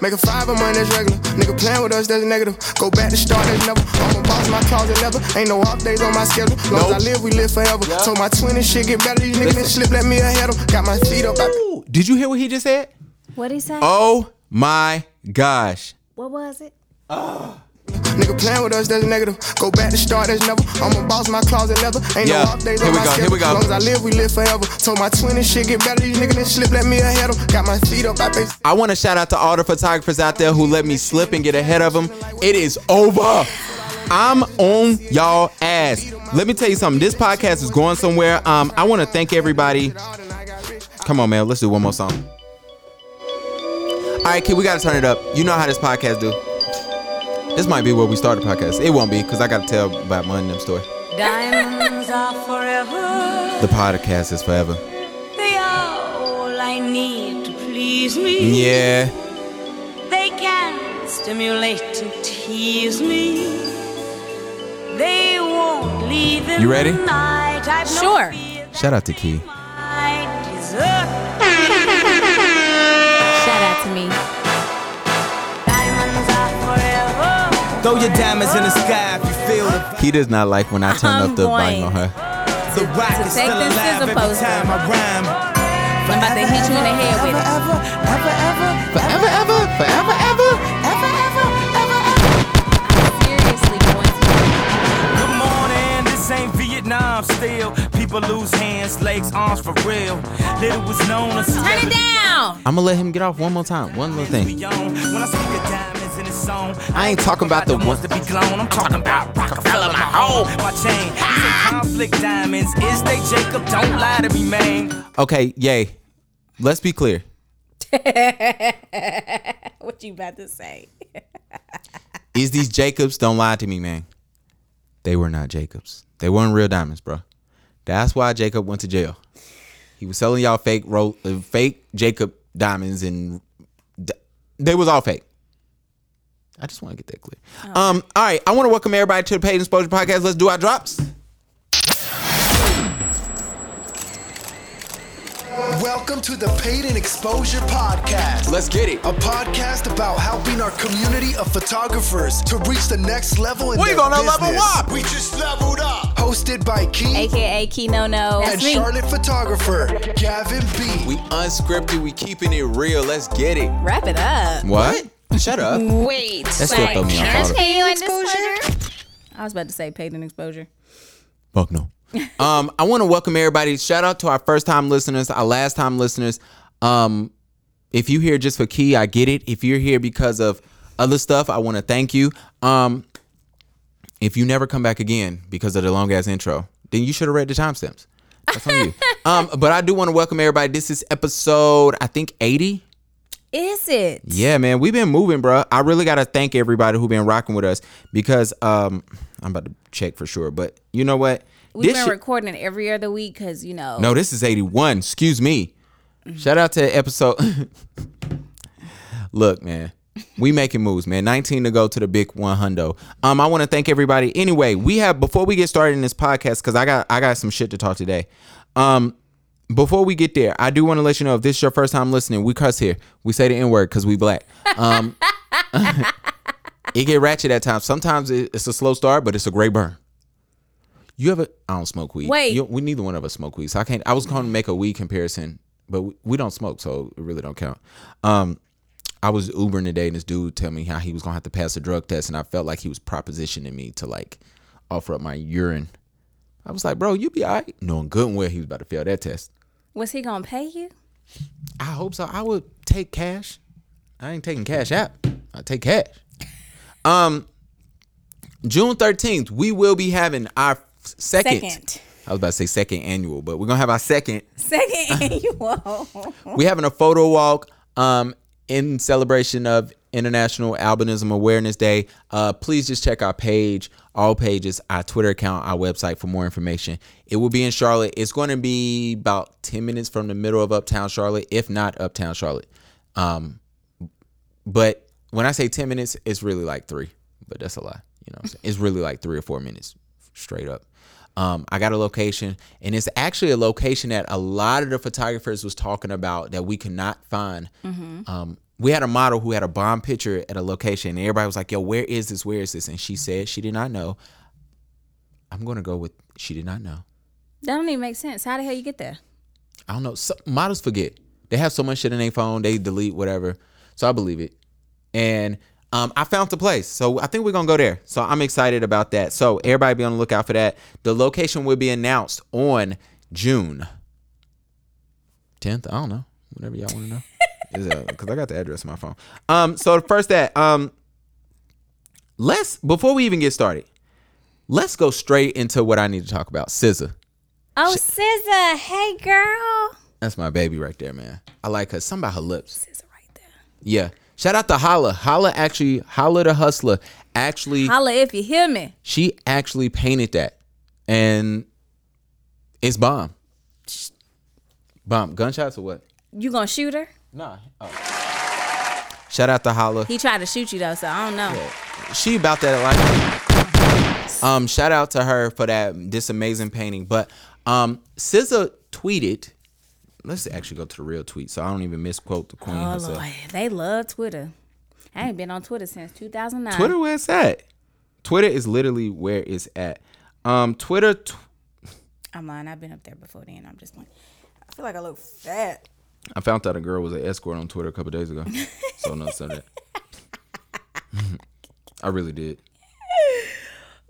Make a five a month, that's regular. Nigga playing with us, that's negative. Go back to start, that's never. I'm a boss, my closet leather. Ain't no off days on my schedule. Long as I live, we live forever. Told my twin and shit get better. These niggas slip, let me ahead ahead 'em. Got my feet up. I Did you hear what he just said? What he say? Oh my gosh. What was it? Ah. Nigga playing with us, that's negative. Go back to start, that's never. I'm a boss, my closet leather. Ain't Yeah. no off days Here on we my go, here schedule. we go. Long as I live, we live forever. Told my twin and shit get better. These niggas slip, let me ahead 'em. Got my feet up. I pay. I want to shout out to all the photographers out there who let me slip and get ahead of them. It is over. I'm on y'all ass. Let me tell you something. This podcast is going somewhere. Um, I want to thank everybody. Come on, man. Let's do one more song. All right, kid, we gotta turn it up. You know how this podcast do. This might be where we start the podcast. It won't be because I gotta tell about money in them story. Diamonds are forever. The podcast is forever. They are all I need to please me. Yeah. They can stimulate and tease me. They won't leave in You ready? night. I've no Sure. fear Shout out to Key. Throw your diamonds in the sky if you feel the He does not like when I turn I'm up the volume on her. The rock To is take still this alive scissor every poster. time I rhyme. I'm about to hit you in the head with it. Ever, ever, ever, Forever, ever, forever, ever. ever, ever, ever, ever. Seriously going to. Good morning, this ain't Vietnam still. People lose hands, legs, arms for real. Little was known as Turn it down. I'm gonna let him get off one more time. One little thing. When I speak of diamonds in this song, I ain't talking about the one- ones to be blown. I'm talking about Rockefeller, my home, my chain. These ain't conflict diamonds. Is they Jacob? Don't lie to me, man. Okay, yay. Let's be clear. What you about to say? Is these Jacobs? Don't lie to me, man. They were not Jacobs. They weren't real diamonds, bro. That's why Jacob went to jail. He was selling y'all fake ro- uh, fake Jacob diamonds, and d- they was all fake. I just want to get that clear. Um, all right, I want to welcome everybody to the Paid Exposure Podcast. Let's do our drops. Welcome to the Paid and Exposure Podcast. Let's get it. A podcast about helping our community of photographers to reach the next level in We their gonna business. level up. We just leveled up. Hosted by Key AKA Kino No. and Charlotte photographer Gavin B. We unscripted. We keeping it real. Let's get it. Wrap it up. What? Shut up. Wait. That still throw me off. all the- Paid in exposure. I was about to say paid in exposure. Fuck no. um, I want to welcome everybody. Shout out to our first time listeners, our last time listeners. Um, if you here just for Key, I get it. If you're here because of other stuff, I want to thank you. Um, if you never come back again because of the long ass intro, then you should have read the timestamps. That's on you. um, but I do want to welcome everybody. This is episode, I think, 80. Is it? Yeah, man, we've been moving, bro. I really gotta thank everybody who been rocking with us because um, I'm about to check for sure, but you know what? We've This been shit- recording every other week because you know. no, this is 81. Excuse me. Shout out to episode. Look, man, we making moves, man. 19 to go to the big one hundo. Um, I want to thank everybody. Anyway, we have before we get started in this podcast because I got I got some shit to talk today. Um, before we get there, I do want to let you know if this is your first time listening, we cuss here. We say the N word because we black. Um, it get ratchet at times. Sometimes it's a slow start, but it's a great burn. You ever? I don't smoke weed. Wait. You- we neither one of us smoke weed, so I can't. I was going to make a weed comparison, but we, we don't smoke, so it really don't count. Um, I was Ubering today, and this dude tell me how he was gonna have to pass a drug test, and I felt like he was propositioning me to like offer up my urine. I was like, bro, you be alright, knowing good and well he was about to fail that test. Was he gonna pay you? I hope so. I would take cash. I ain't taking cash out. I take cash. Um, June thirteenth, we will be having our second. Second. I was about to say second annual, but we're gonna have our second. Second annual. we're having a photo walk. Um, in celebration of International Albinism Awareness Day. Uh, please just check our page, all pages, our Twitter account, our website for more information. It will be in Charlotte. It's going to be about 10 minutes from the middle of Uptown Charlotte, if not Uptown Charlotte. Um, but when I say 10 minutes, it's really like three, but that's a lie. You know, what I'm saying? it's really like three or four minutes straight up. Um, I got a location, and it's actually a location that a lot of the photographers was talking about that we could not find. Um, we had a model who had a bomb picture at a location, and everybody was like, "Yo, where is this? Where is this?" And she said she did not know. I'm gonna go with she did not know. That don't even make sense. How the hell you get there? I don't know. So, models forget. They have so much shit in their phone, they delete whatever. So I believe it. And um, I found the place. So I think we're gonna go there. So I'm excited about that. So everybody be on the lookout for that. The location will be announced on June 10th. I don't know. Whatever y'all want to know. Because I got the address on my phone. Um, so first that um let's before we even get started, let's go straight into what I need to talk about. SZA. Oh, SZA, hey girl. That's my baby right there, man. I like her. Something about her lips. SZA right there. Yeah. Shout out to Holla. Holla actually, Holla the Hustler actually, Holla if you hear me. she actually painted that. And it's bomb. Bomb. Gunshots or what? You gonna shoot her? Nah. Oh. Shout out to Holla. He tried to shoot you though, so I don't know. She about that life. Um, shout out to her for that this amazing painting. But um SZA tweeted. Let's actually go to the real tweet, so I don't even misquote the queen Oh herself. Lord, they love Twitter. I ain't been on Twitter since 2009. Twitter where it's at. Twitter is literally where it's at. Um, Twitter. Tw- I'm lying. I've been up there before then. I'm just playing. I feel like I look fat. I found out a girl was an escort on Twitter a couple days ago. so no, said that. I really did.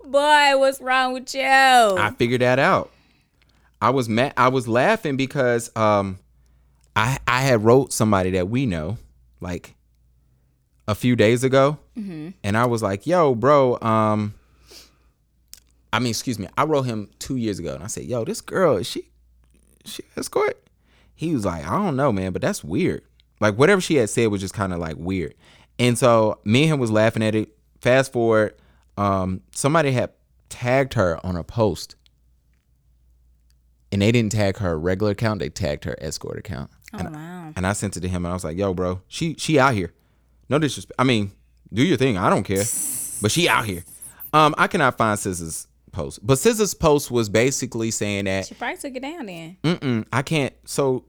Boy, what's wrong with you? I figured that out. I was mad. I was laughing because um, I I had wrote somebody that we know like a few days ago, and I was like, "Yo, bro." Um, I mean, excuse me. I wrote him two years ago, and I said, "Yo, this girl is she she escort?" He was like, "I don't know, man, but that's weird." Like whatever she had said was just kind of like weird, and so me and him was laughing at it. Fast forward, um, somebody had tagged her on a post and they didn't tag her regular account; they tagged her escort account. oh and, wow. and I sent it to him, and I was like, "Yo, bro, she she out here. No disrespect. I mean, do your thing. I don't care, but she out here." Um, I cannot find SZA's post, but SZA's post was basically saying that She probably took it down then. Mm-mm, I can't. So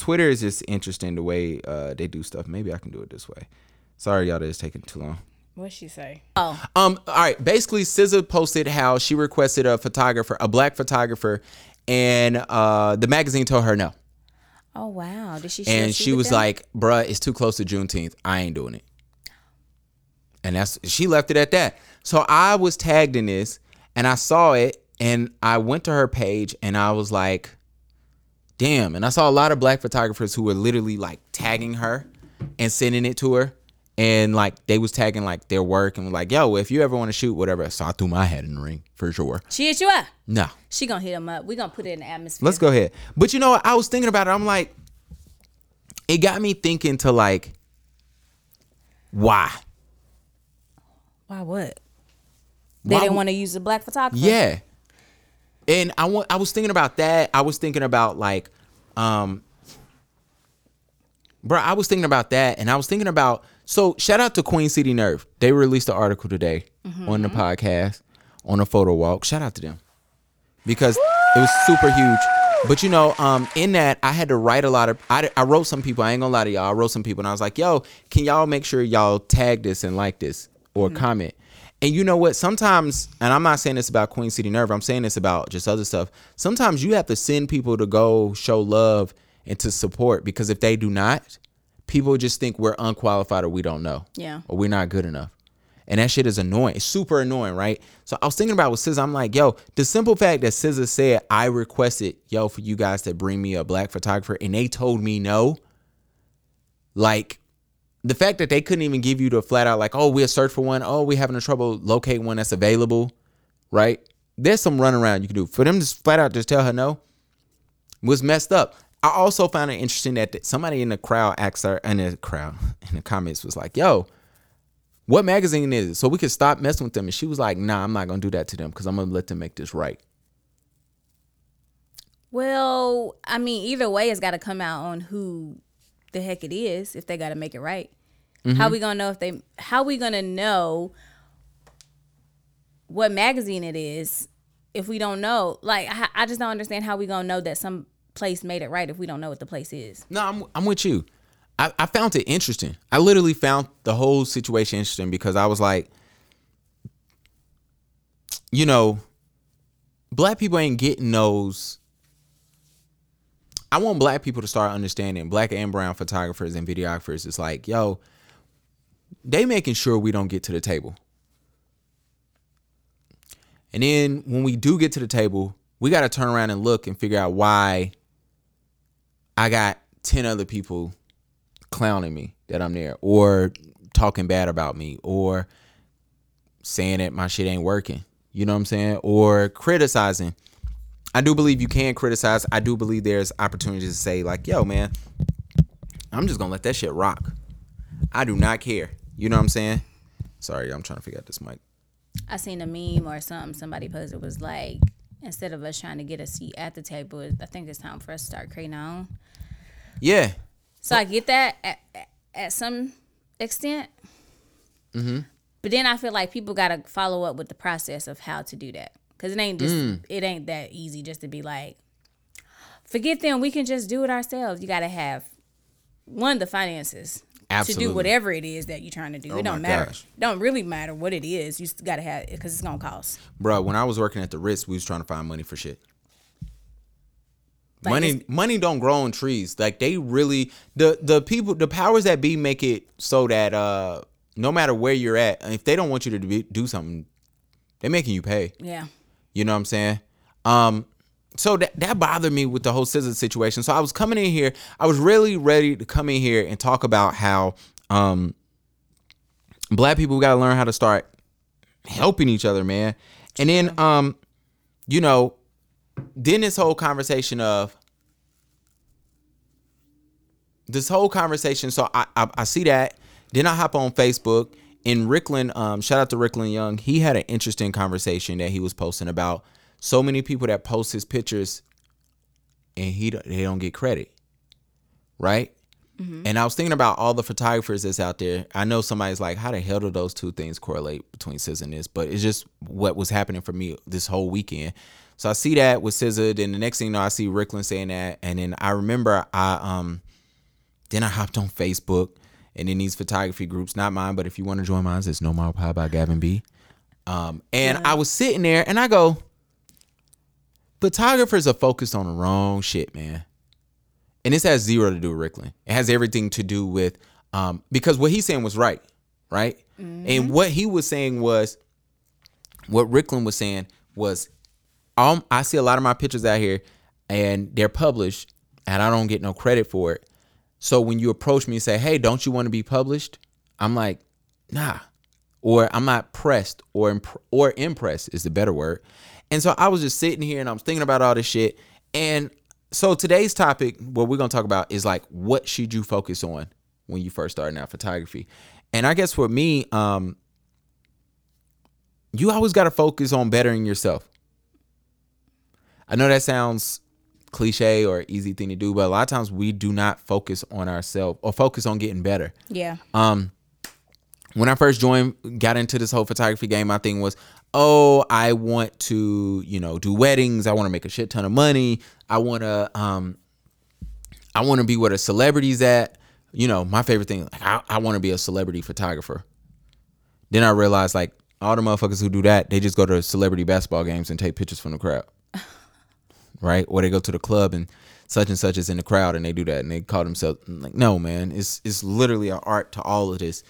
Twitter is just interesting the way uh, they do stuff. Maybe I can do it this way. Sorry, y'all, that is taking too long. What'd she say? Oh, Um, all right. Basically, SZA posted how she requested a photographer, a black photographer, and uh, the magazine told her no. oh wow. Did she? And she was them? like, "Bruh, it's too close to Juneteenth. I ain't doing it." And that's she left it at that. So I was tagged in this, and I saw it, and I went to her page, and I was like, "Damn!" And I saw a lot of black photographers who were literally like tagging her and sending it to her, and like they was tagging like their work and was like, "Yo, if you ever want to shoot, whatever." So I threw my hat in the ring for sure. she hit you up. No, She gonna hit him up. We gonna put it in the atmosphere. Let's go ahead. But you know what? I was thinking about it. I'm like, it got me thinking to like, why? Why what? They Why didn't want to use a black photographer. Yeah. And I want I was thinking about that. I was thinking about like um Bro, I was thinking about that and I was thinking about so shout out to Queen City Nerve. They released an article today on the podcast on a photo walk. Shout out to them. Because it was super huge. But you know, um, in that I had to write a lot of I, I wrote some people, I ain't gonna lie to y'all, I wrote some people and I was like, yo, can y'all make sure y'all tag this and like this or comment? And you know what? Sometimes, and I'm not saying this about Queen City Nerve, I'm saying this about just other stuff. Sometimes you have to send people to go show love and to support because if they do not, people just think we're unqualified or we don't know. Yeah. Or we're not good enough. And that shit is annoying. It's super annoying, right? So I was thinking about with SZA. I'm like, yo, the simple fact that SZA said I requested, yo, for you guys to bring me a black photographer, and they told me no. Like, the fact that they couldn't even give you the flat out, like, oh, we'll search for one. Oh, we're having a trouble locating one that's available, right? There's some runaround you can do. For them to flat out just tell her no was messed up. I also found it interesting that somebody in the crowd asked her, in the crowd, in the comments was like, yo, what magazine is it? So we could stop messing with them. And she was like, nah, I'm not to do that to them because I'm to let them make this right. Well, I mean, either way, it's got to come out on who the heck it is if they got to make it right. Mm-hmm. How we gonna know if they? How we gonna know what magazine it is if we don't know? Like, I, I just don't understand how we gonna know that some place made it right if we don't know what the place is. No, I'm, I'm with you. I, I found it interesting. I literally found the whole situation interesting because I was like, you know, black people ain't getting those. I want black people to start understanding black and brown photographers and videographers. It's like, yo, they making sure we don't get to the table. And then when we do get to the table, we got to turn around and look and figure out why I got 10 other people clowning me that I'm there or talking bad about me or saying that my shit ain't working. You know what I'm saying? Or criticizing. I do believe you can criticize. I do believe there's opportunities to say like, "Yo, man, I'm just going to let that shit rock." I do not care. You know what I'm saying? Sorry, I'm trying to figure out this mic. I seen a meme or something somebody posted was like instead of us trying to get a seat at the table, I think it's time for us to start creating our own. Yeah. So I get that at, at- at some extent. Mm-hmm. But then I feel like people got to follow up with the process of how to do that. Cause it ain't just Mm. it ain't that easy just to be like, forget them. We can just do it ourselves. You got to have one the finances to do whatever it is that you're trying to do. Oh it don't matter. gosh. Don't really matter what it is. You got to have it because it's gonna cost. Bro, when I was working at the Ritz, we was trying to find money for shit. Like, money money don't grow on trees. Like they really the the people the powers that be make it so that uh no matter where you're at, if they don't want you to be, do something, they're making you pay. Yeah. You know what I'm saying? Um, so that that bothered me with the whole SZA situation. So I was coming in here, I was really ready to come in here and talk about how um black people gotta learn how to start helping each other, man. And then um, you know, then this whole conversation of this whole conversation. So I, I I see that. Then I hop on Facebook and Rickland. Um, shout out to Rickland Young. He had an interesting conversation that he was posting about so many people that post his pictures, and he they don't get credit, right? And I was thinking about all the photographers that's out there. I know somebody's like, how the hell do those two things correlate between SZA and this? But it's just what was happening for me this whole weekend. So I see that with SZA, then the next thing you know, I see Rickland saying that, and then I remember I um then I hopped on Facebook and in these photography groups, not mine, but if you want to join mine, it's No More Pie by Gavin B. Um, and I was sitting there and I go, photographers are focused on the wrong shit, man. And this has zero to do with Rickland. It has everything to do with um, because what he's saying was right, right? And what he was saying was what Rickland was saying was um, I see a lot of my pictures out here and they're published and I don't get no credit for it. So when you approach me and say, "Hey, don't you want to be published?" I'm like, "Nah," or I'm not pressed or imp- or impressed is the better word. And so I was just sitting here and I was thinking about all this shit. And so today's topic, what we're gonna talk about is like, what should you focus on when you first starting out photography? And I guess for me, um, you always got to focus on bettering yourself. I know that sounds cliche or easy thing to do, but a lot of times we do not focus on ourselves or focus on getting better. Yeah. Um, when I first joined, got into this whole photography game, my thing was, oh, I want to, you know, do weddings. I want to make a shit ton of money. I want to, um, I want to be where the celebrities at. You know, my favorite thing, like, I, I want to be a celebrity photographer. Then I realized, like, all the motherfuckers who do that, they just go to celebrity basketball games and take pictures from the crowd, right? Or they go to the club and such and such is in the crowd and they do that and they call themselves like, no, man, it's it's literally an art to all of this.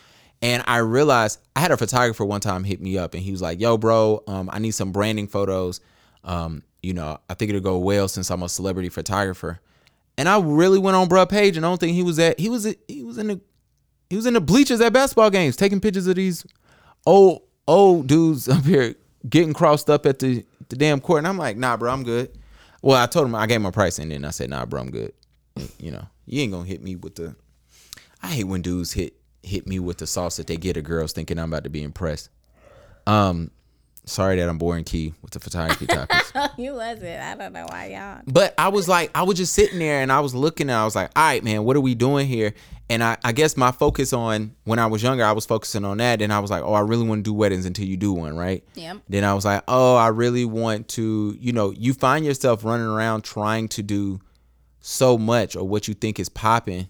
And I realized I had a photographer one time hit me up and he was like, "Yo, bro, um, I need some branding photos. Um, you know, I think it'll go well since I'm a celebrity photographer." And I really went on bruh page and I don't think he was at he was he was in the he was in the bleachers at basketball games taking pictures of these old old dudes up here getting crossed up at the the damn court. And I'm like, nah, bro, I'm good. Well, I told him I gave him a price and then I said, nah, bro, I'm good. You know, you ain't gonna hit me with the. I hate when dudes hit hit me with the sauce that they get at girls thinking I'm about to be impressed. Um, sorry that I'm boring key with the photography topics. you wasn't. I don't know why y'all. But I was like, I was just sitting there and I was looking and I was like, all right, man, what are we doing here? And I, I guess my focus on when I was younger, I was focusing on that. And I was like, oh, I really want to do weddings until you do one, right? Yep. Then I was like, oh, I really want to, you know, you find yourself running around trying to do so much or what you think is popping.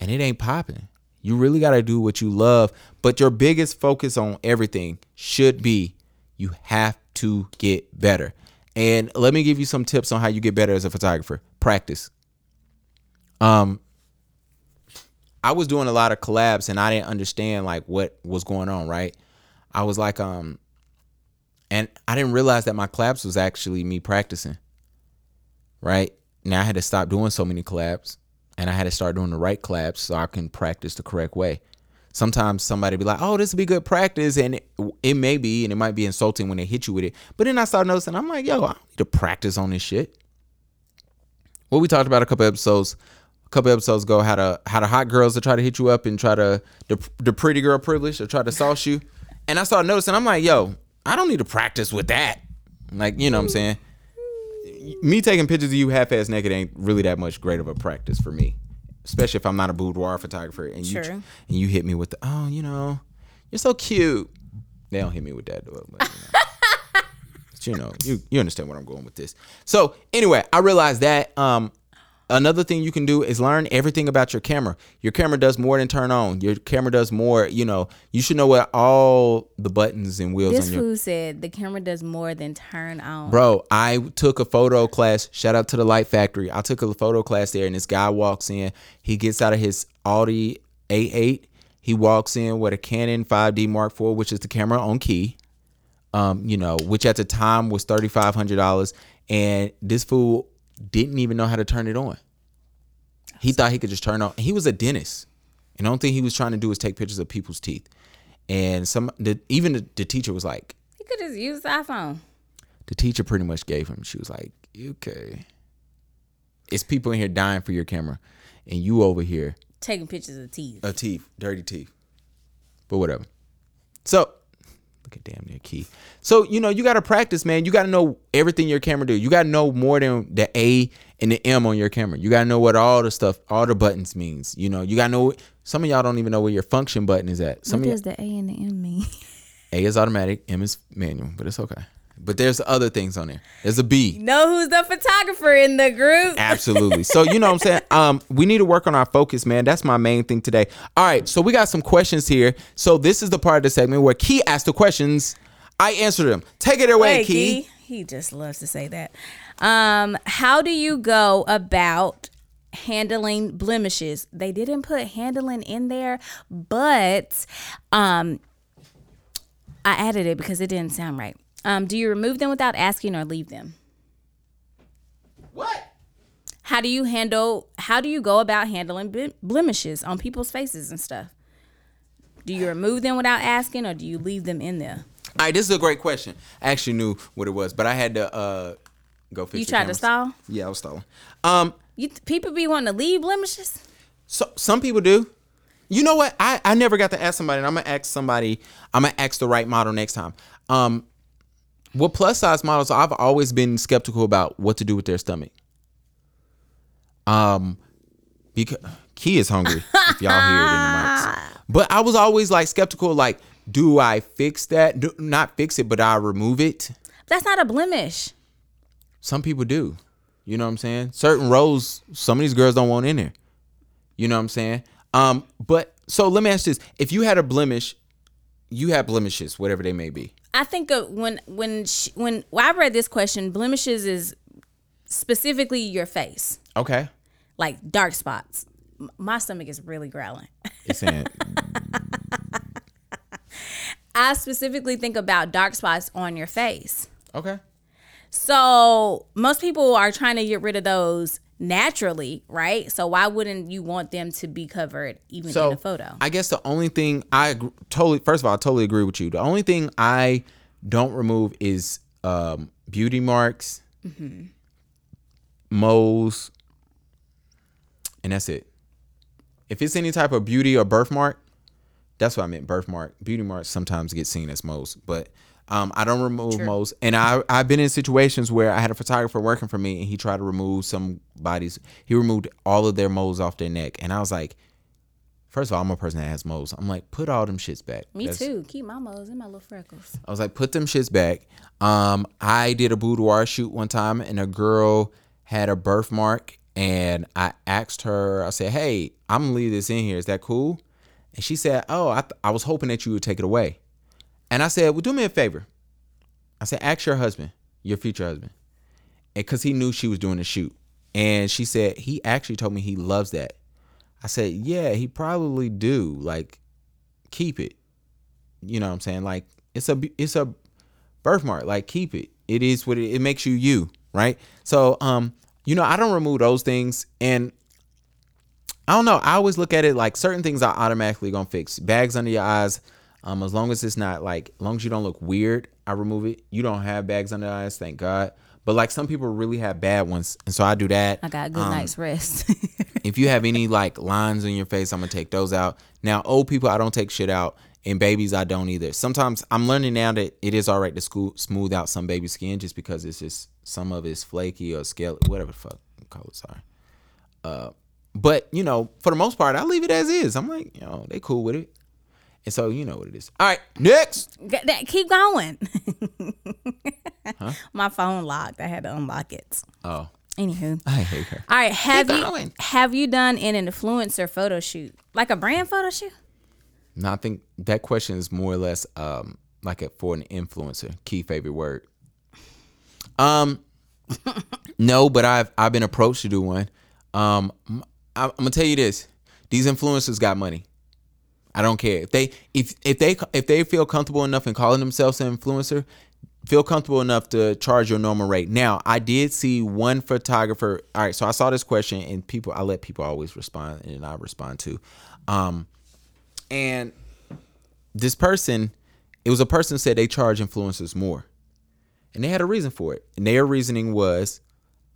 and it ain't popping. You really got to do what you love, but your biggest focus on everything should be you have to get better. And let me give you some tips on how you get better as a photographer. Practice. Um I was doing a lot of collabs and I didn't understand like what was going on, right? I was like um and I didn't realize that my collabs was actually me practicing. Right? Now I had to stop doing so many collabs and I had to start doing the right collabs so I can practice the correct way. Sometimes somebody be like, "Oh, this would be good practice," and it, it may be, and it might be insulting when they hit you with it. But then I start noticing, I'm like, "Yo, I need to practice on this shit." What we talked about a couple episodes, a couple episodes ago, how to how the hot girls to try to hit you up and try to the the pretty girl privilege or try to sauce you, and I started noticing, I'm like, "Yo, I don't need to practice with that." Like, you know what I'm saying? me taking pictures of you half-ass naked ain't really that much great of a practice for me, especially if I'm not a boudoir photographer and you and you hit me with the oh, you know, you're so cute. They don't hit me with that though. But, you know. But, you know, you you understand where I'm going with this. So anyway, I realized that um another thing you can do is learn everything about your camera. Your camera does more than turn on. Your camera does more, you know, you should know what all the buttons and wheels This on your fool said the camera does more than turn on. Bro, I took a photo class. Shout out to the Light Factory. I took a photo class there, and this guy walks in. He gets out of his Audi A8. He walks in with a Canon 5D Mark IV, which is the camera on key. Um, you know, which at the time was thirty five hundred dollars, and this fool didn't even know how to turn it on. He thought he could just turn on. He was a dentist, and the only thing he was trying to do was take pictures of people's teeth. And some, the, even the, the teacher was like, He could just use the iPhone. the teacher pretty much gave him. She was like, "Okay, it's people in here dying for your camera, and you over here Taking pictures of teeth. a teeth, dirty teeth, but whatever." So look at damn near key. So you know you got to practice, man. You got to know everything your camera do. You got to know more than the A and the M on your camera. You got to know what all the stuff, all the buttons means. You know, you got to know. Some of y'all don't even know where your function button is at. Some what does the A and the M mean? A is automatic, M is manual, but it's okay. But there's other things on there. There's a B. know who's the photographer in the group? Absolutely. So you know what I'm saying? Um, we need to work on our focus, man. That's my main thing today. All right, so we got some questions here. So this is the part of the segment where Key asks the questions. I answer them. Take it away, Wait, Key. Key. He just loves to say that. Um, how do you go about handling blemishes? They didn't put handling in there, but um, I added it because it didn't sound right. Um, do you remove them without asking or leave them? What? How do you handle? How do you go about handling blemishes on people's faces and stuff? Do you remove them without asking, or do you leave them in there? All right, this is a great question. I actually knew what it was, but I had to uh go fix You tried to cameras. stall. Yeah, I was stalling. Um, You people be wanting to leave blemishes. So some people do. You know what? I, I never got to ask somebody, and I'm gonna ask somebody. I'm gonna ask the right model next time. Um, with plus size models, I've always been skeptical about what to do with their stomach. Um, because Key is hungry. if y'all hear it in the mics, but I was always like skeptical. Like, do I fix that? Do, not fix it, but I remove it. That's not a blemish. Some people do. You know what I'm saying? Certain roles, some of these girls don't want in there. You know what I'm saying? Um, but so let me ask this: If you had a blemish, you have blemishes, whatever they may be. I think of when when sh when well, I read this question, blemishes is specifically your face, Okay. like dark spots. M- My stomach is really growling. It's saying I specifically think about dark spots on your face. okay. So most people are trying to get rid of those naturally, right? So why wouldn't you want them to be covered even So in a photo? I guess the only thing I ag- totally, first of all, I totally agree with you. The only thing I don't remove is um, beauty marks, moles, and that's it. If it's any type of beauty or birthmark, that's what I meant. Birthmark, beauty marks sometimes get seen as moles, but um, I don't remove moles. And I I've been in situations where I had a photographer working for me, and he tried to remove somebody's. He removed all of their moles off their neck, and I was like, first of all, I'm a person that has moles. I'm like, put all them shits back. Me That's- too. Keep my moles and my little freckles. I was like, put them shits back. Um, I did a boudoir shoot one time, and a girl had a birthmark and I asked her. I said, "Hey, I'm gonna leave this in here. Is that cool?" And she said, "Oh, I, th- I was hoping that you would take it away." And I said, "Well, do me a favor." I said, "Ask your husband, your future husband," And because he knew she was doing the shoot. And she said he actually told me he loves that. I said, "Yeah, he probably do. Like, keep it." You know what I'm saying? Like, it's a it's a birthmark. Like, keep it. It is what it, it makes you you, right? So, um, you know, I don't remove those things, and I don't know. I always look at it like certain things I automatically gonna fix. Bags under your eyes, um, as long as it's not like, as long as you don't look weird, I remove it. You don't have bags under eyes, thank God. But like some people really have bad ones, and so I do that. I got a good Um, night's rest. if you have any like lines in your face, I'm gonna take those out. Now, old people, I don't take shit out, and babies, I don't either. Sometimes I'm learning now that it is all right to school, smooth out some baby skin just because it's just some of it's flaky or scale, whatever the fuck it. Sorry. Uh, but you know, for the most part, I leave it as is. I'm like, you know, they cool with it, and so you know what it is. All right, next. That- Keep going. My phone locked. I had to unlock it. Oh, Anywho. I hate her. All right, have you going. have you done an influencer photo shoot, like a brand photo shoot? No, I think that question is more or less um like a, for an influencer. Key favorite word. Um, no, but I've I've been approached to do one. Um, I, am gonna tell you this: these influencers got money. I don't care if they if if they if they feel comfortable enough in calling themselves an influencer, feel comfortable enough to charge your normal rate. Now, I did see one photographer. All right, so I saw this question, and people I let people always respond, and I respond to. Um, and this person, it was a person said they charge influencers more, and they had a reason for it. And their reasoning was,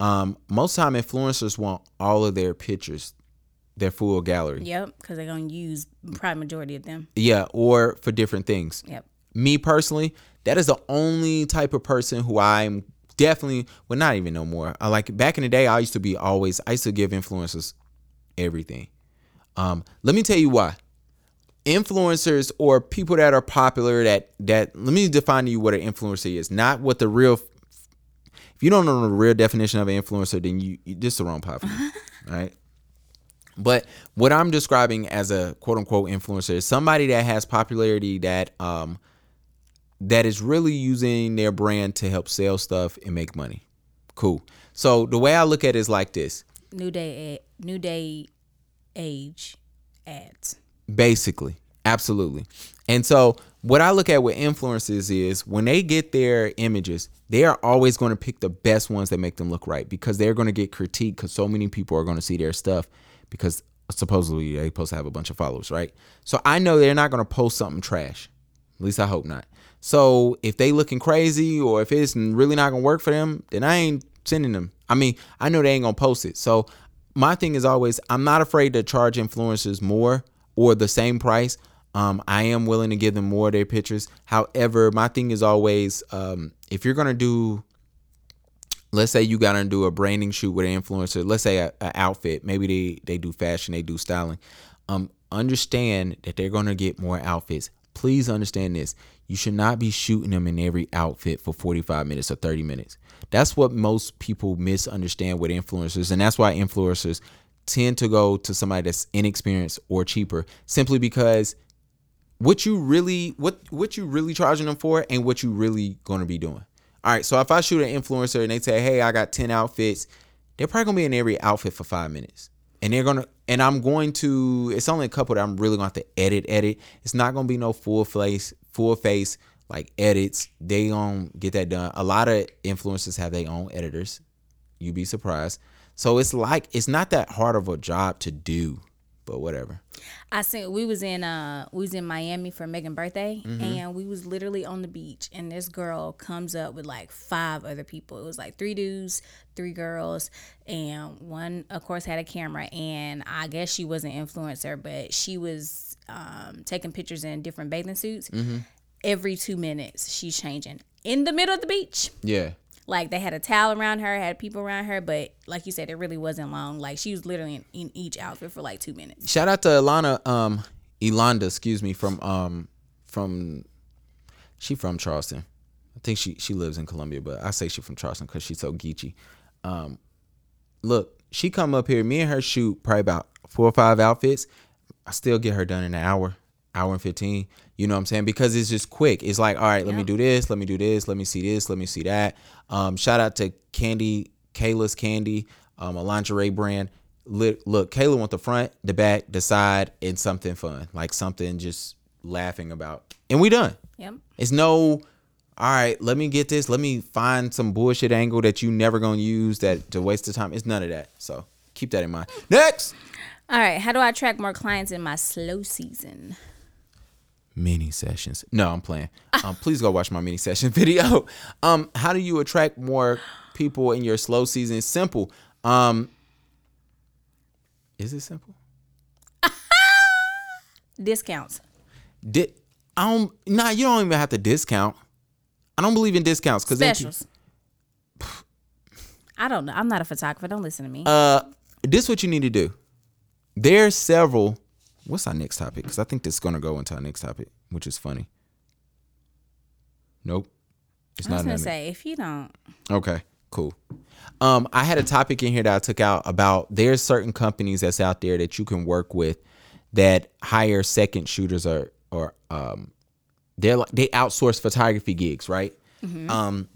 um, most time influencers want all of their pictures, their full gallery, Yep, because they're gonna use probably majority of them. yeah, or for different things. Yep. Me personally, that is the only type of person who I'm definitely, well, not even no more. I like back in the day, I used to be always, I used to give influencers everything. Um, let me tell you why. Influencers or people that are popular that that let me define to you what an influencer is, not what the real. If you don't know the real definition of an influencer, then you, you this is the wrong part for right? But what I'm describing as a quote unquote influencer is somebody that has popularity that um that is really using their brand to help sell stuff and make money. Cool. So the way I look at it is like this. New day, new day, age ads. Basically, absolutely. And so, what I look at with influencers is when they get their images, they are always going to pick the best ones that make them look right because they're going to get critiqued because so many people are going to see their stuff because supposedly they're supposed to have a bunch of followers, right? So I know they're not to post something trash. At least I hope not. So if they looking crazy or if it's really not gonna work for them, then I ain't sending them. I mean, I know they ain't gonna post it. So my thing is always I'm not afraid to charge influencers more or the same price. Um, I am willing to give them more of their pictures. However, my thing is always um, if you're gonna do let's say you gotta do a branding shoot with an influencer let's say a, a outfit maybe they they do fashion they do styling. Um understand that they're gonna get more outfits. Please understand this. You should not be shooting them in every outfit for 45 minutes or 30 minutes. That's what most people misunderstand with influencers and that's why influencers tend to go to somebody that's inexperienced or cheaper simply because what you really what what you really charging them for and what you really going to be doing. All right, so if I shoot an influencer and they say, "Hey, I got 10 outfits." They're probably going to be in every outfit for 5 minutes. And they're going to and I'm going to it's only a couple that I'm really going to have to edit edit. It's not going to be no full face full face like edits. They going to get that done. A lot of influencers have their own editors. You'd be surprised. So it's like it's not that hard of a job to do, but whatever. I seen we was in uh we was in Miami for Megan's birthday Mm-hmm. and we was literally on the beach and this girl comes up with like five other people. It was like three dudes, three girls, and one of course had a camera and I guess she was an influencer, but she was um taking pictures in different bathing suits. Mm-hmm. Every two minutes she's changing in the middle of the beach. Yeah. Like they had a towel around her, had people around her, but like you said, it really wasn't long. Like she was literally in, in each outfit for like two minutes. Shout out to Ilana, um, Elonda, excuse me, from um, from she from Charleston. I think she she lives in Columbia, but I say she from Charleston because she's so geeky. Um, look, she come up here, me and her shoot probably about four or five outfits. I still get her done in an hour, hour and fifteen. You know what I'm saying? Because it's just quick. It's like, all right, let me do this, let me do this, let me see this, let me see that. Um, shout out to Candy, Kayla's Candy, um, a lingerie brand. Look, look, Kayla want the front, the back, the side, and something fun, like something just laughing about, and we done. Yep. It's no, all right, let me get this. Let me find some bullshit angle that you never gonna use that to waste the time. It's none of that. So keep that in mind. Next, All right. How do I attract more clients in my slow season? Mini sessions. No, I'm playing. Um, please go watch my mini session video. Um, how do you attract more people in your slow season? Simple. Um, is it simple? Discounts. Di- I don't. Nah, you don't even have to discount. I don't believe in discounts because Specials. I don't know. I'm not a photographer. Don't listen to me. Uh, this what you need to do. There's several. What's our next topic? Because I think this is gonna go into our next topic, which is funny. Nope, it's I was not. gonna say if you don't, Okay, cool. Um, I had a topic in here that I took out about there's certain companies that's out there that you can work with that hire second shooters or or um they're like they outsource photography gigs, right? Um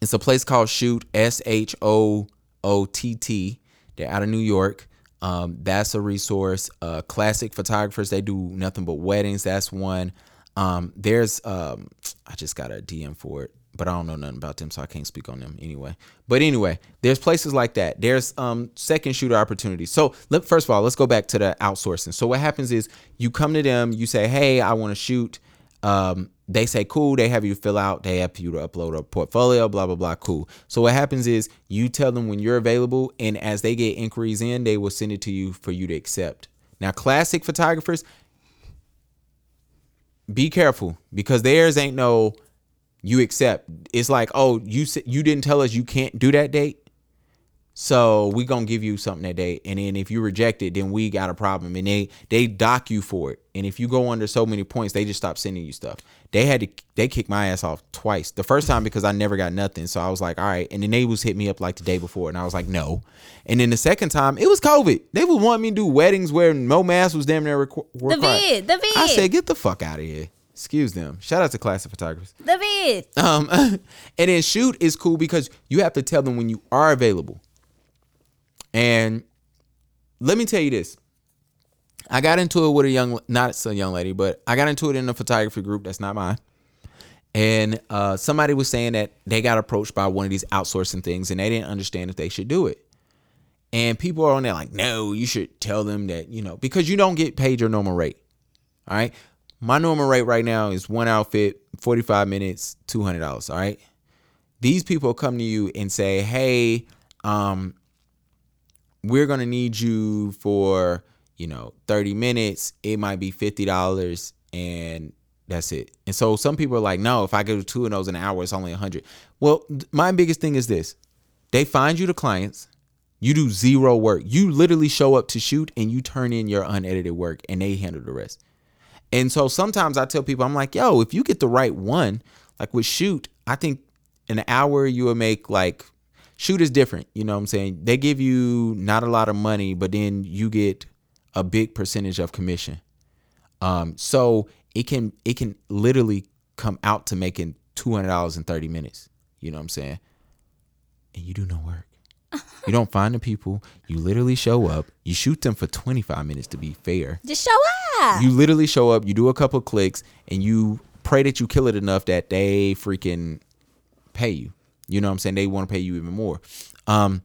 it's a place called Shoot S H O O T T. They're out of New York. Um, that's a resource. Uh, classic photographers, they do nothing but weddings. That's one. Um, there's um, I just got a DM for it, but I don't know nothing about them, so I can't speak on them anyway. But anyway, there's places like that. There's um second shooter opportunities. So let, first of all, let's go back to the outsourcing. So what happens is you come to them, you say, hey, I want to shoot. Um, they say cool they have you fill out they have you to upload a portfolio blah blah blah cool. So what happens is you tell them when you're available and as they get inquiries in they will send it to you for you to accept. Now classic photographers be careful because theirs ain't no you accept. It's like oh you you didn't tell us you can't do that date so we gonna give you something that day, and then if you reject it, then we got a problem, and they they dock you for it. And if you go under so many points, they just stop sending you stuff. They had to they kicked my ass off twice. The first time because I never got nothing, so I was like, all right. And then they was hit me up like the day before, and I was like, no. And then the second time, it was COVID. They would want me to do weddings where no mask was damn near requ- the vid, the vid, I said, get the fuck out of here. Excuse them. Shout out to classic photographers. the vid. Um, and then shoot is cool because you have to tell them when you are available. And let me tell you this. I got into it with a young, not a young lady, but I got into it in a photography group that's not mine. And uh, somebody was saying that they got approached by one of these outsourcing things and they didn't understand if they should do it. And people are on there like, no, you should tell them that, you know, because you don't get paid your normal rate. All right. My normal rate right now is one outfit, 45 minutes, $200. All right. These people come to you and say, hey, um, we're going to need you for, you know, 30 minutes. It might be $50 and that's it. And so some people are like, no, if I go to two of those in an hour, it's only 100. Well, my biggest thing is this they find you the clients. You do zero work. You literally show up to shoot and you turn in your unedited work and they handle the rest. And so sometimes I tell people, I'm like, yo, if you get the right one, like with shoot, I think an hour you will make like shoot is different. You know what I'm saying? They give you not a lot of money, but then you get a big percentage of commission. Um, so it can it can literally come out to making two hundred dollars in thirty minutes. You know what I'm saying? And you do no work. You don't find the people. You literally show up. You shoot them for 25 minutes to be fair. Just show up. You literally show up, you do a couple clicks, and you pray that you kill it enough that they freaking pay you. You know what I'm saying? They want to pay you even more. Um,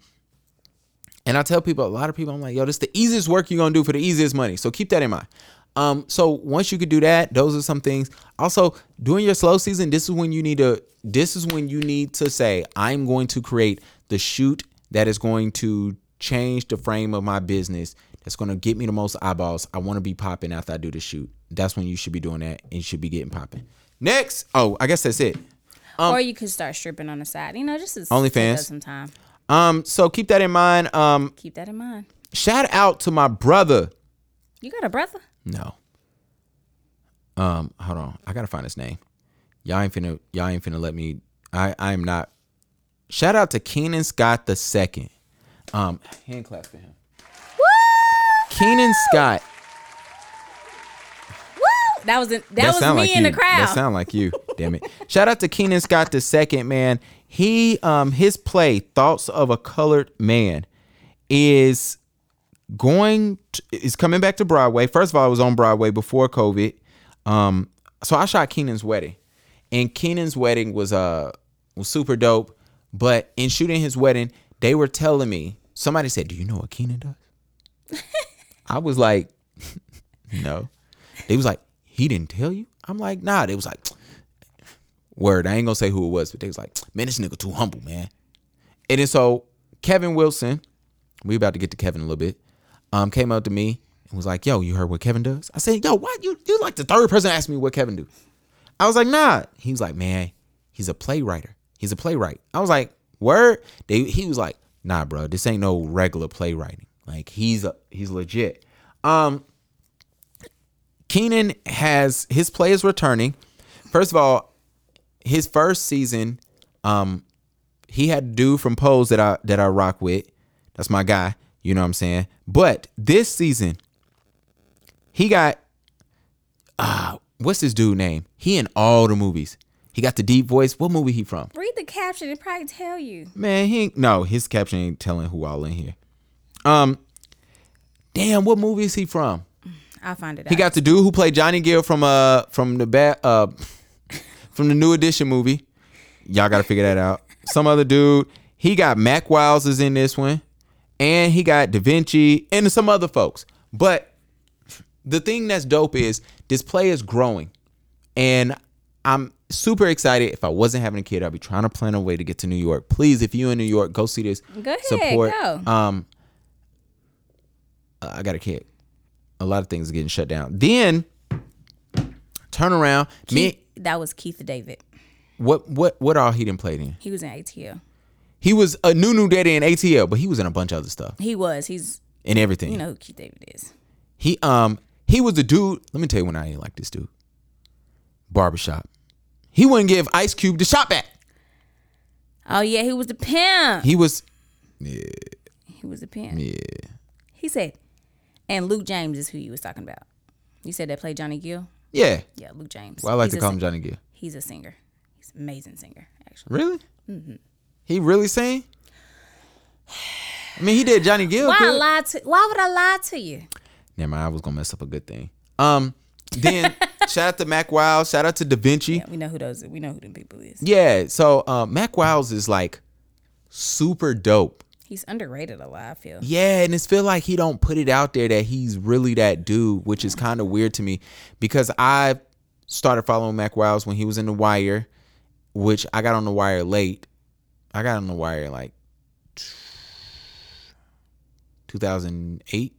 and I tell people, a lot of people, I'm like, yo, this is the easiest work you're gonna do for the easiest money. So keep that in mind. Um, so once you could do that, those are some things. Also, during your slow season, this is when you need to this is when you need to say, I'm going to create the shoot that is going to change the frame of my business. That's going to get me the most eyeballs. I want to be popping after I do the shoot. That's when you should be doing that and you should be getting popping. Next, oh, I guess that's it. Or you could start stripping on the side. You know, just to OnlyFans. take up some time. Um, so keep that in mind. Um, Keep that in mind. shout out to my brother. You got a brother? No. Um, hold on. I gotta find his name. Y'all ain't finna y'all ain't finna let me I I am not shout out to Keenan Scott the second. Um, hand clap for him. Woo! Keenan Scott. That was a, that, was me like in you. the crowd. That sound like you. Damn it. Shout out to Keenan Scott the second man. He um his play Thoughts of a Colored Man is going to, is coming back to Broadway. First of all, it was on Broadway before COVID. Um so I shot Keenan's wedding. And Keenan's wedding was uh was super dope, but in shooting his wedding, they were telling me somebody said, "Do you know what Keenan does?" I was like, "No." They was like, "He didn't tell you?" I'm like, "Nah." They was like, "Word." I ain't gonna say who it was, but they was like, "Man, this nigga too humble, man." And then so Kevin Wilson, we about to get to Kevin a little bit, um, came up to me and was like, "Yo, you heard what Kevin does?" I said, "Yo, what? You you like the third person asked me what Kevin do?" I was like, "Nah." He was like, "Man, he's a playwright. He's a playwright." I was like, "Word?" They, he was like, "Nah, bro, this ain't no regular playwriting. Like he's a, he's legit." Um, Keenan has his play is returning. First of all, his first season, um, he had a dude from Pose that I that I rock with. That's my guy. You know what I'm saying? But this season, he got uh what's his dude name? He in all the movies. He got the deep voice. What movie he from? Read the caption; and probably tell you. Man, he ain't, no, his caption ain't telling who all in here. Um, damn, what movie is he from? I'll find it out. He got the dude who played Johnny Gill from uh from the bad uh from the New Edition movie. Y'all got to figure that out. Some other dude. He got Mac Wilds is in this one, and he got Da Vinci and some other folks. But the thing that's dope is this play is growing, and I'm super excited. If I wasn't having a kid, I'd be trying to plan a way to get to New York. Please, if you in New York, go see this. Go ahead, go. Um, uh, I got a kid. A lot of things are getting shut down. Then turn around. Me, that was Keith David. what what what all he didn't play in? He was in ATL. He was a new new daddy in ATL, but he was in a bunch of other stuff He was. He's in everything. you know who Keith David is. He um he was the dude. Let me tell you when I ain't like this dude. Barbershop. He wouldn't give Ice Cube the shot back. Oh yeah, he was the pimp. He was Yeah. He was the pimp. yeah. He said, and Luke James is who you was talking about. You said that played Johnny Gill. Yeah. Yeah, Luke James. Well, I like He's to call him Johnny Gill. He's a singer. He's an amazing singer, actually. Really? He really sing? I mean, he did Johnny Gill. Why I lie to? Why would I lie to you? Never mind. I was gonna mess up a good thing. Um. Then shout out to Mac Wilds. Shout out to Da Vinci. Yeah, we know who those. We know who them people is. Yeah. So um, Mac Wilds is like super dope. He's underrated a lot. I feel. Yeah, and it's feel like he don't put it out there that he's really that dude, which is kind of weird to me because I started following Mac Wilds when he was in The Wire, which I got on The Wire late. I got on The Wire like 2008,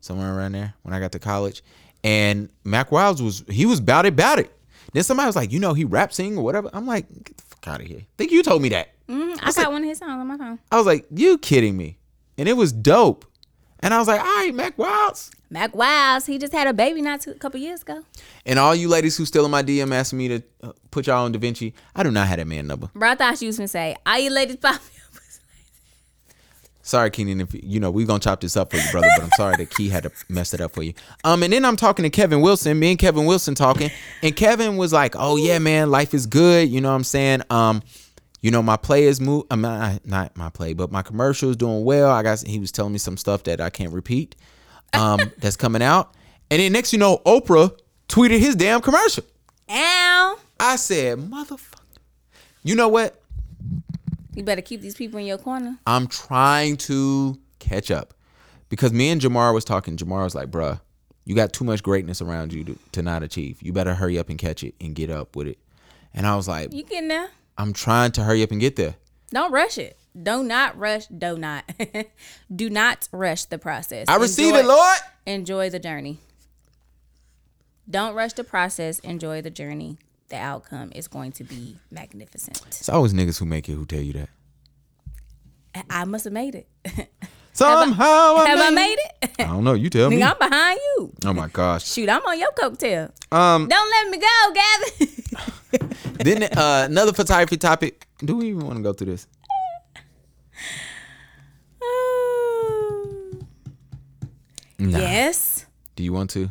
somewhere around there when I got to college. And Mac Wilds was he was about it, about it. Then somebody was like, you know, he rap sing or whatever. I'm like, get the fuck out of here. think you told me that. I got one of his songs on my phone. I was like, you kidding me? And it was dope. And I was like, all right, Mac Wilds. Mac Wilds. He just had a baby not too, a couple years ago. And all you ladies who still in my DM asking me to uh, put y'all on Da Vinci, I do not have that man number. Bro, I thought she was gonna say, "Are you ladies pop?" Sorry, Keenan, if you know we gonna chop this up for you, brother. But I'm sorry that Key had to mess it up for you. Um, and then I'm talking to Kevin Wilson. Me and Kevin Wilson talking, and Kevin was like, "Oh yeah, man, life is good." You know what I'm saying? Um, you know my play is move. I'm not, not my play, but my commercial is doing well. I got. He was telling me some stuff that I can't repeat. Um, that's coming out. And then next, you know, Oprah tweeted his damn commercial. Ow! I said, "Motherfucker." You know what? You better keep these people in your corner. I'm trying to catch up because me and Jamar was talking. Jamar was like, "Bruh, you got too much greatness around you to, to not achieve. You better hurry up and catch it and get up with it." And I was like, You getting there? "I'm trying to hurry up and get there." Don't rush it. Do not rush. Do not. Do not rush the process. I receive Enjoy- it, Lord. Enjoy the journey. Don't rush the process. Enjoy the journey. The outcome is going to be magnificent. It's always niggas who make it who tell you that. I- must have made it. Somehow I, Have I made it? I don't know. You tell me. I'm behind you. Oh my gosh. Shoot, I'm on your coattail. Um. Don't let me go, Gavin. then uh, another photography topic. Do we even want to go through this? Um, nah. Yes. Do you want to?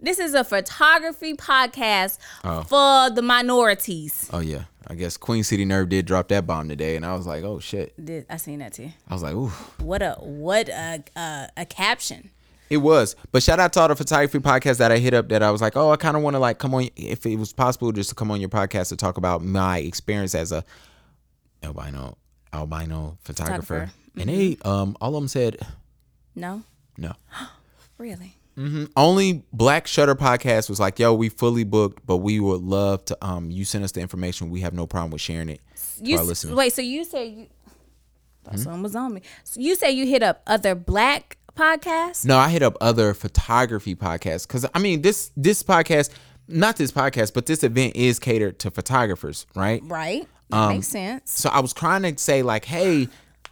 This is a photography podcast oh. for the minorities. Oh yeah, I guess Queen City Nerve did drop that bomb today, and I was like, oh shit. Did I seen that too? I was like, ooh. What a what a uh, a caption. It was. But shout out to all the photography podcasts that I hit up that I was like, oh, I kind of want to like come on if it was possible just to come on your podcast to talk about my experience as a albino albino photographer. Photographer. And they um all of them said No, no. really. Only Black Shutter podcast was like, yo, we fully booked, but we would love to um you send us the information. We have no problem with sharing it You s- wait. So you say you. Hmm? someone was on me. So you say you hit up other black podcasts. No, I hit up other photography podcasts because I mean this this podcast, not this podcast, but this event is catered to photographers, right? Right. That Um, makes sense. So I was trying to say like, hey,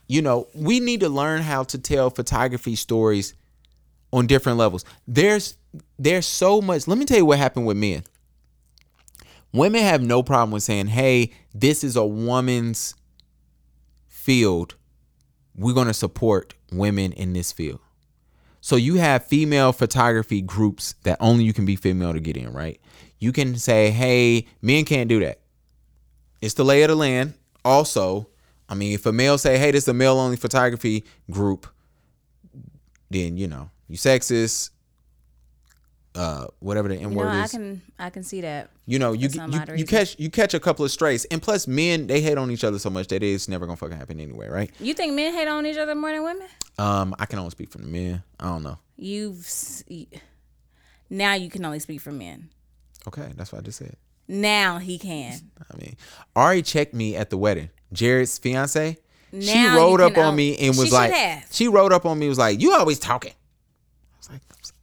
you know, we need to learn how to tell photography stories on different levels. There's there's so much. Let me tell you what happened with men. Women have no problem with saying, "Hey, this is a woman's field. We're going to support women in this field." So you have female photography groups that only you can be female to get in, right? You can say, "Hey, men can't do that." It's the lay of the land. Also, I mean, if a male say, "Hey, this is a male only photography group," then you know you sexist. Uh, whatever the N You know, word I can I can see that. you know, you you, you catch you catch a couple of strays, and plus, men they hate on each other so much that it's never gonna fucking happen anyway, right? You think men hate on each other more than women? Um, I can only speak for the men. I don't know. You've now you can only speak for men. Okay, that's what I just said. Now he can. I mean, Ari checked me at the wedding. Jared's fiance. she Now you rode up on me and was should like, have. she rode up on me was like, you always talking. I was like, I'm sorry.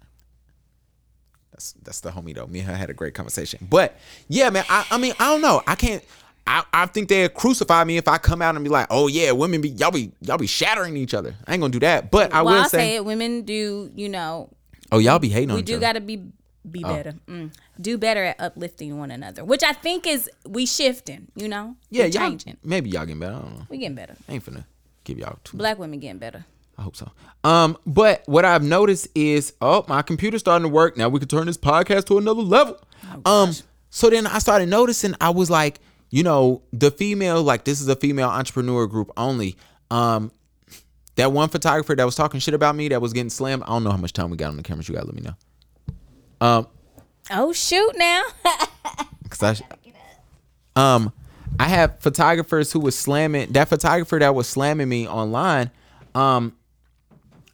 That's that's the homie though. Me and her had a great conversation. But yeah, man, I, I mean, I don't know. I can't. I, I think they'd crucify me if I come out and be like, oh yeah, women be y'all be y'all be shattering each other. I ain't gonna do that. But I well, will I'll say, say it. Women do. You know, oh y'all be hating on we do got to be be better. Mm. Do better at uplifting one another, which I think is we shifting. You know, yeah, we y'all changing. maybe y'all getting better. I don't know. We getting better. I ain't finna give y'all too Black women getting better. I hope so. Um, but what I've noticed is, oh, my computer's starting to work. Now we can turn this podcast to another level. um, so then I started noticing. I was like, you know, the female, like this is a female entrepreneur group only. Um, that one photographer that was talking shit about me that was getting slammed. I don't know how much time we got on the cameras. You gotta let me know. Um, Oh shoot! Now Cause I, sh- um, I have photographers who was slamming that photographer that was slamming me online. Um,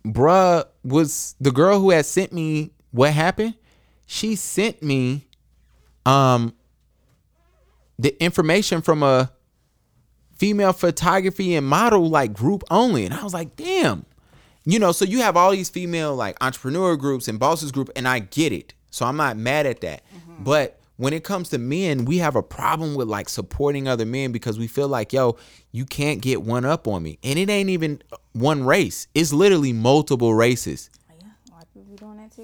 bruh was the girl who had sent me what happened. She sent me, um, the information from a female photography and model like group only, and I was like, damn. You know, so you have all these female like entrepreneur groups and bosses group, and I get it. So I'm not mad at that. But when it comes to men, we have a problem with like supporting other men because we feel like, yo, you can't get one up on me. And it ain't even one race. It's literally multiple races.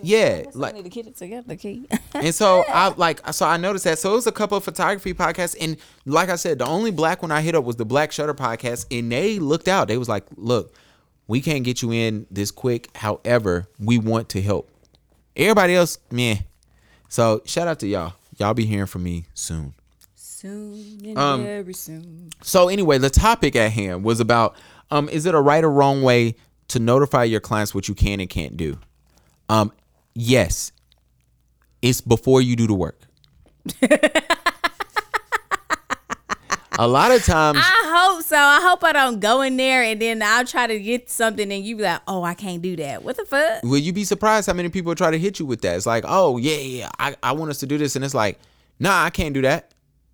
Yeah, I like need to get it together, Key. and so I like so I noticed that. So it was a couple of photography podcasts, and like I said, the only black one I hit up was the Black Shutter podcast, and they looked out. They was like, "Look, we can't get you in this quick. However, we want to help." Everybody else, man. So shout out to y'all. Y'all be hearing from me soon. soon and Um, very soon. So anyway, the topic at hand was about um, is it a right or wrong way to notify your clients what you can and can't do? Um, yes. It's before you do the work. a lot of times I hope so. I hope I don't go in there and then I'll try to get something and you be like, oh, I can't do that. What the fuck? will you be surprised how many people try to hit you with that? It's like, oh yeah, yeah, I, I want us to do this, and it's like, nah, I can't do that.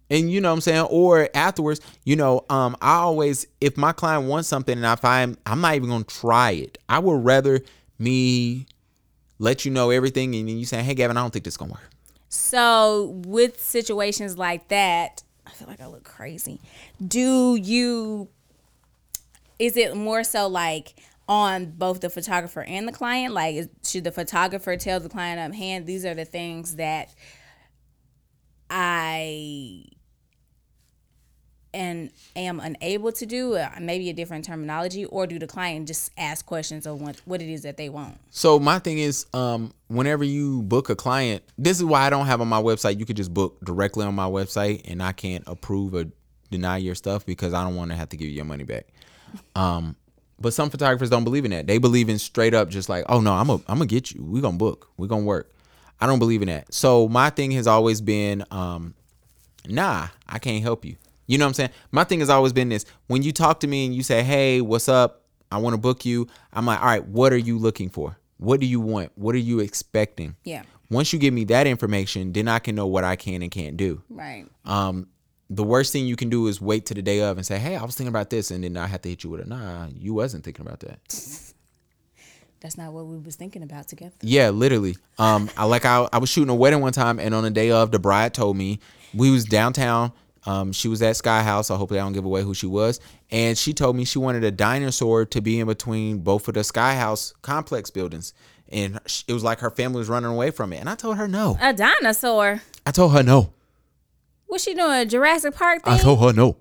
And you know what I'm saying? Or afterwards, you know, um, I always if my client wants something and I find I'm not even gonna try it. I would rather me let you know everything and then you say, Hey Gavin, I don't think this is gonna work. So with situations like that, I feel like I look crazy. Do you is it more so like on both the photographer and the client? Like should the photographer tell the client up hand these are the things that I and am unable to do, uh, maybe a different terminology, or do the client just ask questions of what, what it is that they want? So my thing is, um, whenever you book a client, this is why I don't have on my website. You could just book directly on my website, and I can't approve or deny your stuff because I don't want to have to give you your money back. Um, but some photographers don't believe in that. They believe in straight up, just like, oh no, I'm a, I'm gonna get you. We gonna book. We gonna work. I don't believe in that. So my thing has always been, um, nah, I can't help you. You know what I'm saying? My thing has always been this. When you talk to me and you say, hey, what's up? I want to book you. I'm like, all right, what are you looking for? What do you want? What are you expecting? Yeah. Once you give me that information, then I can know what I can and can't do. Right. Um, the worst thing you can do is wait to the day of and say, "Hey, I was thinking about this," and then I have to hit you with a, "Nah, you wasn't thinking about that." That's not what we was thinking about together. Yeah, literally. Um, I like I, I was shooting a wedding one time, and on the day of, the bride told me we was downtown. Um, she was at Sky House. I hopefully, I don't give away who she was. And she told me she wanted a dinosaur to be in between both of the Sky House complex buildings, and it was like her family was running away from it. And I told her no. A dinosaur. I told her no. What's she doing? A Jurassic Park thing I told her no.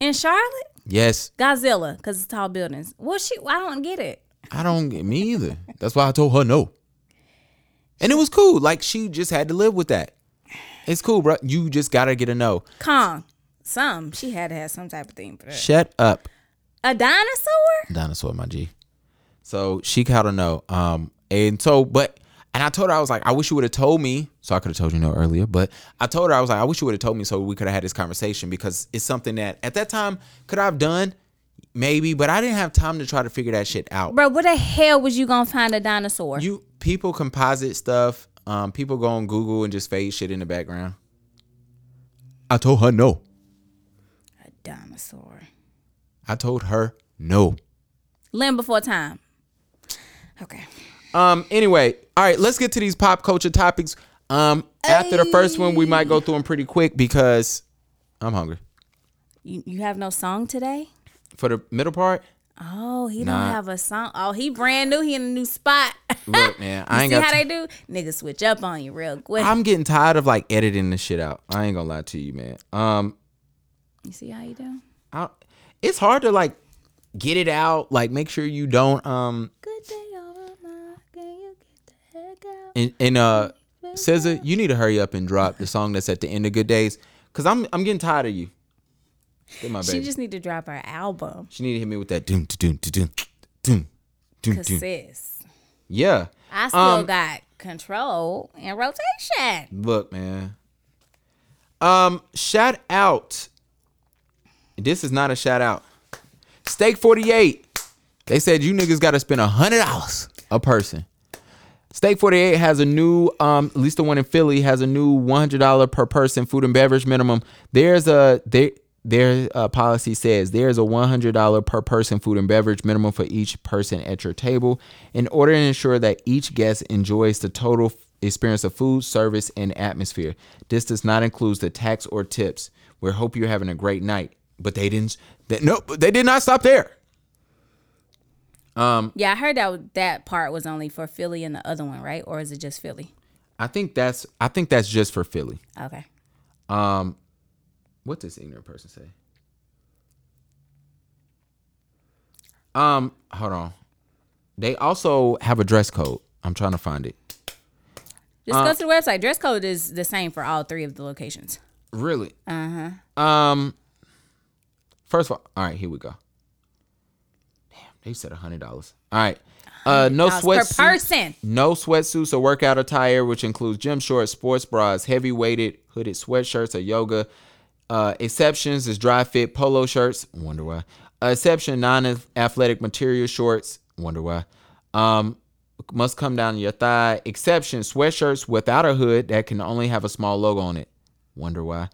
in Charlotte? Yes, Godzilla, because it's tall buildings. What she? I don't get it. I don't get me either. That's why I told her no. And it was cool. Like she just had to live with that. It's cool, bro. You just gotta get a no. Kong. Some. She had to have some type of thing for that. Shut up, A dinosaur? dinosaur, my G. So she got a no. Um, and so, but, and I told her I was like, I wish you would have told me. So I could have told you no earlier. But I told her I was like, I wish you would have told me so we could have had this conversation because it's something that at that time could I have done, maybe, but I didn't have time to try to figure that shit out. Bro, where the hell was you gonna find a dinosaur? You people composite stuff. Um, people go on Google and just fade shit in the background. I told her no. a dinosaur. I told her no. Limb before time. Okay. Um. Anyway, all right. Let's get to these pop culture topics. Um. After the first one, we might go through them pretty quick because I'm hungry. You you have no song today? For the middle part, Oh, he Nah. don't have a song. Oh, he brand new. He in a new spot. look, man. I ain't see got. how t- they do? Niggas switch up on you real quick. I'm getting tired of like editing this shit out. I ain't gonna lie to you, man. Um. you see how you do? I, it's hard to like get it out. Like make sure you don't um Good day over my can you get the heck out? And, and uh, SZA, you need to hurry up and drop the song that's at the end of Good Days, cause I'm I'm getting tired of you. She just need to drop her album. She need to hit me with that doom doom doom doom doom doom. sis, Yeah. I still Um, got control and rotation. Look, man. Um, shout out. This is not a shout out. Steak 48. They said you niggas gotta spend a hundred dollars a person. Steak 48 has a new, um, at least the one in Philly has a new $100 per person food and beverage minimum. There's a there their uh, policy says there's a $100 per person food and beverage minimum for each person at your table in order to ensure that each guest enjoys the total experience of food, service, and atmosphere. This does not include the tax or tips. We hope you're having a great night. But they didn't. They, no, they did not stop there. Um, Yeah, I heard that that part was only for Philly and the other one, right? Or is it just Philly? I think that's. I think that's just for Philly. Okay. Um, what does this ignorant person say? Um, hold on. They also have a dress code. I'm trying to find it. Just Uh, go to the website. Dress code is the same for all three of the locations. Really? Uh huh. Um. First of all, all right. Here we go. Damn, they said a hundred dollars. All right. Uh, no $100 per person. No sweatsuits or workout attire, which includes gym shorts, sports bras, heavy weighted hooded sweatshirts, or yoga. Uh, exceptions is dry fit polo shirts. Wonder why. Uh, exception non athletic material shorts. Wonder why. Um, must come down your thigh. Exception sweatshirts without a hood that can only have a small logo on it. Wonder why.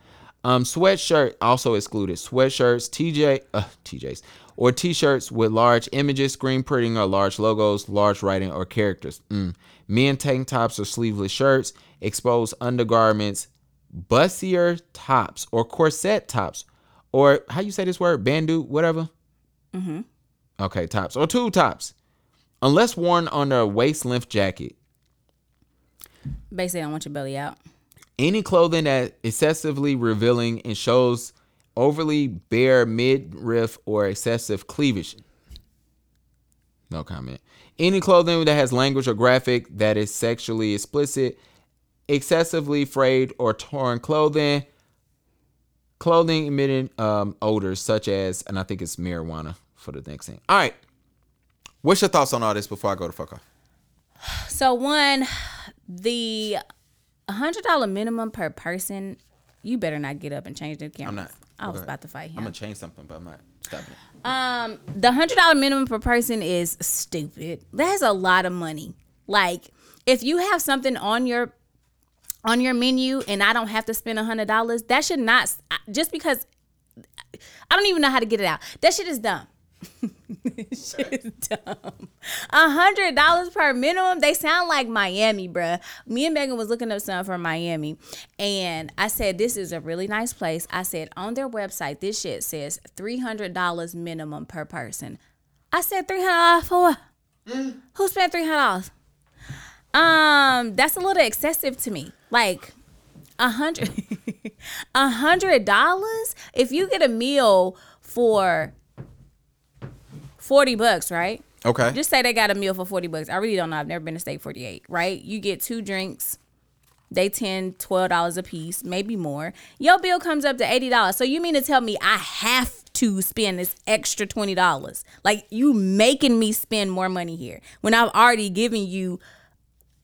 Um, sweatshirt also excluded. Sweatshirts, TJ, uh, TJs, or T-shirts with large images, screen printing, or large logos, large writing, or characters. Mm. Men tank tops or sleeveless shirts, exposed undergarments, bustier tops or corset tops, or how you say this word, bandeau, whatever. Mm-hmm. Okay, tops or tube tops, unless worn under a waist length jacket. Basically, I want your belly out. Any clothing that excessively revealing and shows overly bare midriff or excessive cleavage. No comment. Any clothing that has language or graphic that is sexually explicit, excessively frayed or torn clothing, clothing emitting um, odors such as, and I think it's marijuana for the next thing. All right. What's your thoughts on all this before I go to fuck off? So one, the hundred dollar minimum per person. You better not get up and change the camera. I'm not. I was about to fight him. I'm gonna change something, but I'm not stopping it. Um, the hundred dollar minimum per person is stupid. That's a lot of money. Like, if you have something on your on your menu and I don't have to spend a hundred dollars, that should not just because I don't even know how to get it out. That shit is dumb. shit is dumb. A hundred dollars per minimum. They sound like Miami, bruh. Me and Megan was looking up something for Miami, and I said this is a really nice place. I said on their website, this shit says three hundred dollars minimum per person. I said three hundred dollars for what? Who spent three hundred dollars? Um, that's a little excessive to me. Like a hundred, a hundred dollars. If you get a meal for forty bucks, right? Okay. Just say they got a meal for 40 bucks. I really don't know. I've never been to Steak 48, right? You get two drinks. They 10 $12 a piece, maybe more. Your bill comes up to $80. So you mean to tell me I have to spend this extra $20? Like you making me spend more money here when I've already given you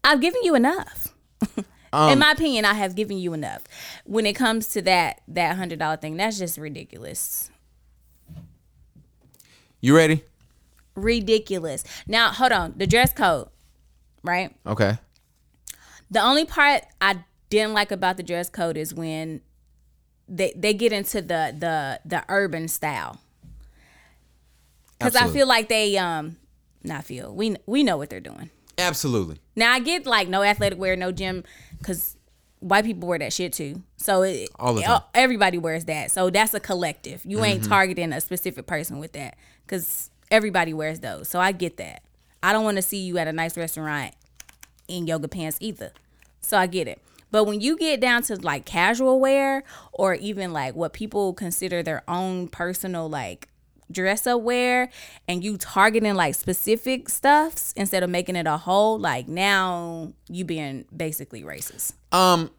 I've given you enough. In my opinion, I have given you enough. When it comes to that that $100 thing, that's just ridiculous. you ready? Ridiculous. Now, hold on. The dress code, right? Okay. The only part I didn't like about the dress code is when they they get into the the the urban style. Cuz I feel like they um not feel. We we know what they're doing. Absolutely. Now I get like no athletic wear, no gym cuz white people wear that shit too. So it, All the time. Mm-hmm. everybody wears that. So that's a collective. You ain't targeting a specific person with that cuz everybody wears those. So I get that. I don't want to see you at a nice restaurant in yoga pants either. So I get it. But when you get down to like casual wear or even like what people consider their own personal like dress up wear and you targeting like specific stuffs instead of making it a whole, like now you being basically racist, Um,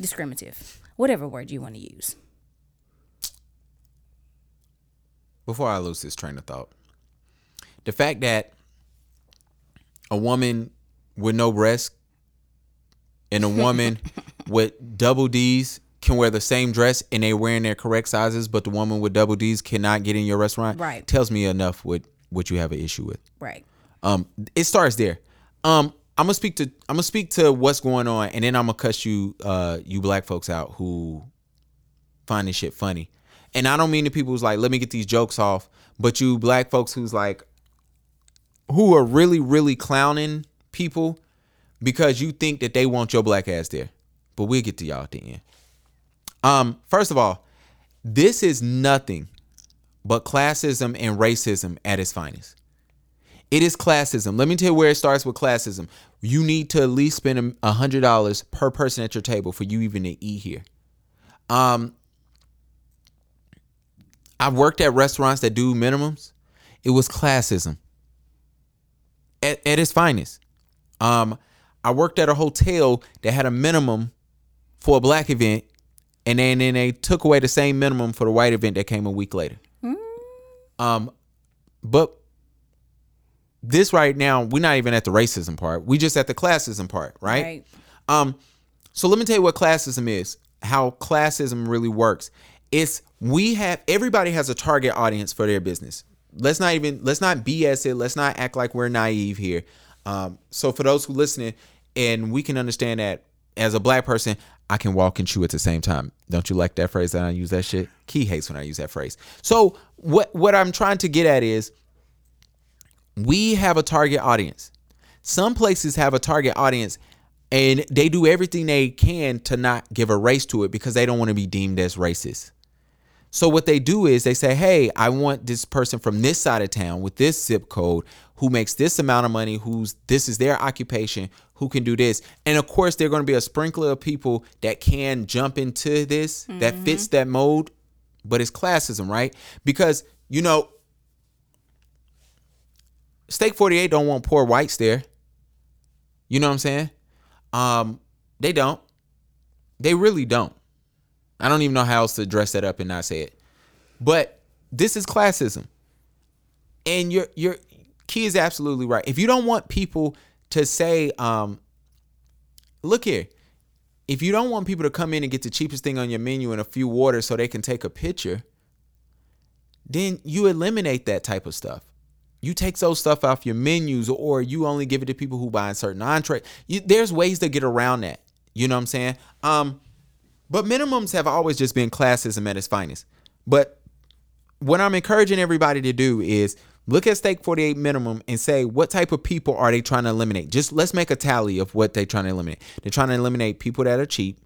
discriminative, whatever word you want to use. before I lose this train of thought, the fact that a woman with no breast and a woman with double D's can wear the same dress and they wearing their correct sizes, but the woman with double D's cannot get in your restaurant. Right. Tells me enough with what you have an issue with. Right. Um, it starts there. Um, I'm gonna speak to I'm gonna speak to what's going on, and then I'm gonna cuss you uh you black folks out who find this shit funny. And I don't mean the people who's like, let me get these jokes off, but you black folks who's like who are really, really clowning people because you think that they want your black ass there. But we'll get to y'all at the end. Um, first of all, this is nothing but classism and racism at its finest. It is classism. Let me tell you where it starts with classism. You need to at least spend a hundred dollars per person at your table for you even to eat here. Um, I've worked at restaurants that do minimums. It was classism at, at its finest. Um, I worked at a hotel that had a minimum for a black event, and then, then they took away the same minimum for the white event that came a week later. Um, but this right now, we're not even at the racism part. We just at the classism part, right? Right. Um, so let me tell you what classism is, how classism really works. It's we have everybody has a target audience for their business. Let's not even let's not BS it. Let's not act like we're naive here. Um, so for those who listening, and we can understand that as a black person, I can walk and chew at the same time. Don't you like that phrase that I use that shit? Key hates when I use that phrase. So what what I'm trying to get at is we have a target audience. Some places have a target audience and they do everything they can to not give a race to it because they don't want to be deemed as racist. So what they do is they say, "Hey, I want this person from this side of town with this zip code who makes this amount of money, who's this is their occupation, who can do this." And of course, there're going to be a sprinkler of people that can jump into this that fits that mode but it's classism, right? Because you know, Steak 48 don't want poor whites there. You know what I'm saying? Um, they don't. They really don't. I don't even know how else to dress that up and not say it. But this is classism. And your your key is absolutely right. If you don't want people to say, um, look here, if you don't want people to come in and get the cheapest thing on your menu and a few waters so they can take a picture, then you eliminate that type of stuff. You take those stuff off your menus, or you only give it to people who buy a certain entree. You, there's ways to get around that. You know what I'm saying? Um, but minimums have always just been classism at its finest. But what I'm encouraging everybody to do is look at Steak 48 minimum and say what type of people are they trying to eliminate. Just let's make a tally of what they're trying to eliminate. They're trying to eliminate people that are cheap,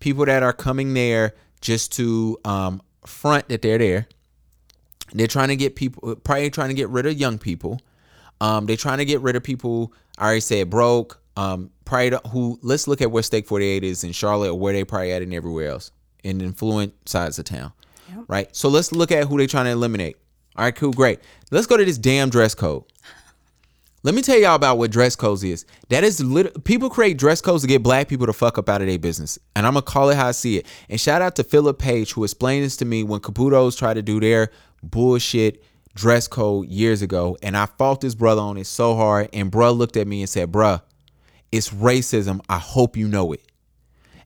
people that are coming there just to um, front that they're there. They're trying to get people, probably trying to get rid of young people. Um, they're trying to get rid of people. I already said broke. Um, probably to, who. Let's look at where Steak 48 is in Charlotte, or where they probably at and everywhere else in influent sides of town. Right. So let's look at who they're trying to eliminate. All right, cool, great. Let's go to this damn dress code. Let me tell y'all about what dress codes is. That is lit- people create dress codes to get black people to fuck up out of their business. And I'm gonna call it how I see it. And shout out to Philip Page who explained this to me when Kabuto's tried to do their bullshit dress code years ago. And I fought this brother on it so hard. And bruh looked at me and said, bruh, it's racism. I hope you know it.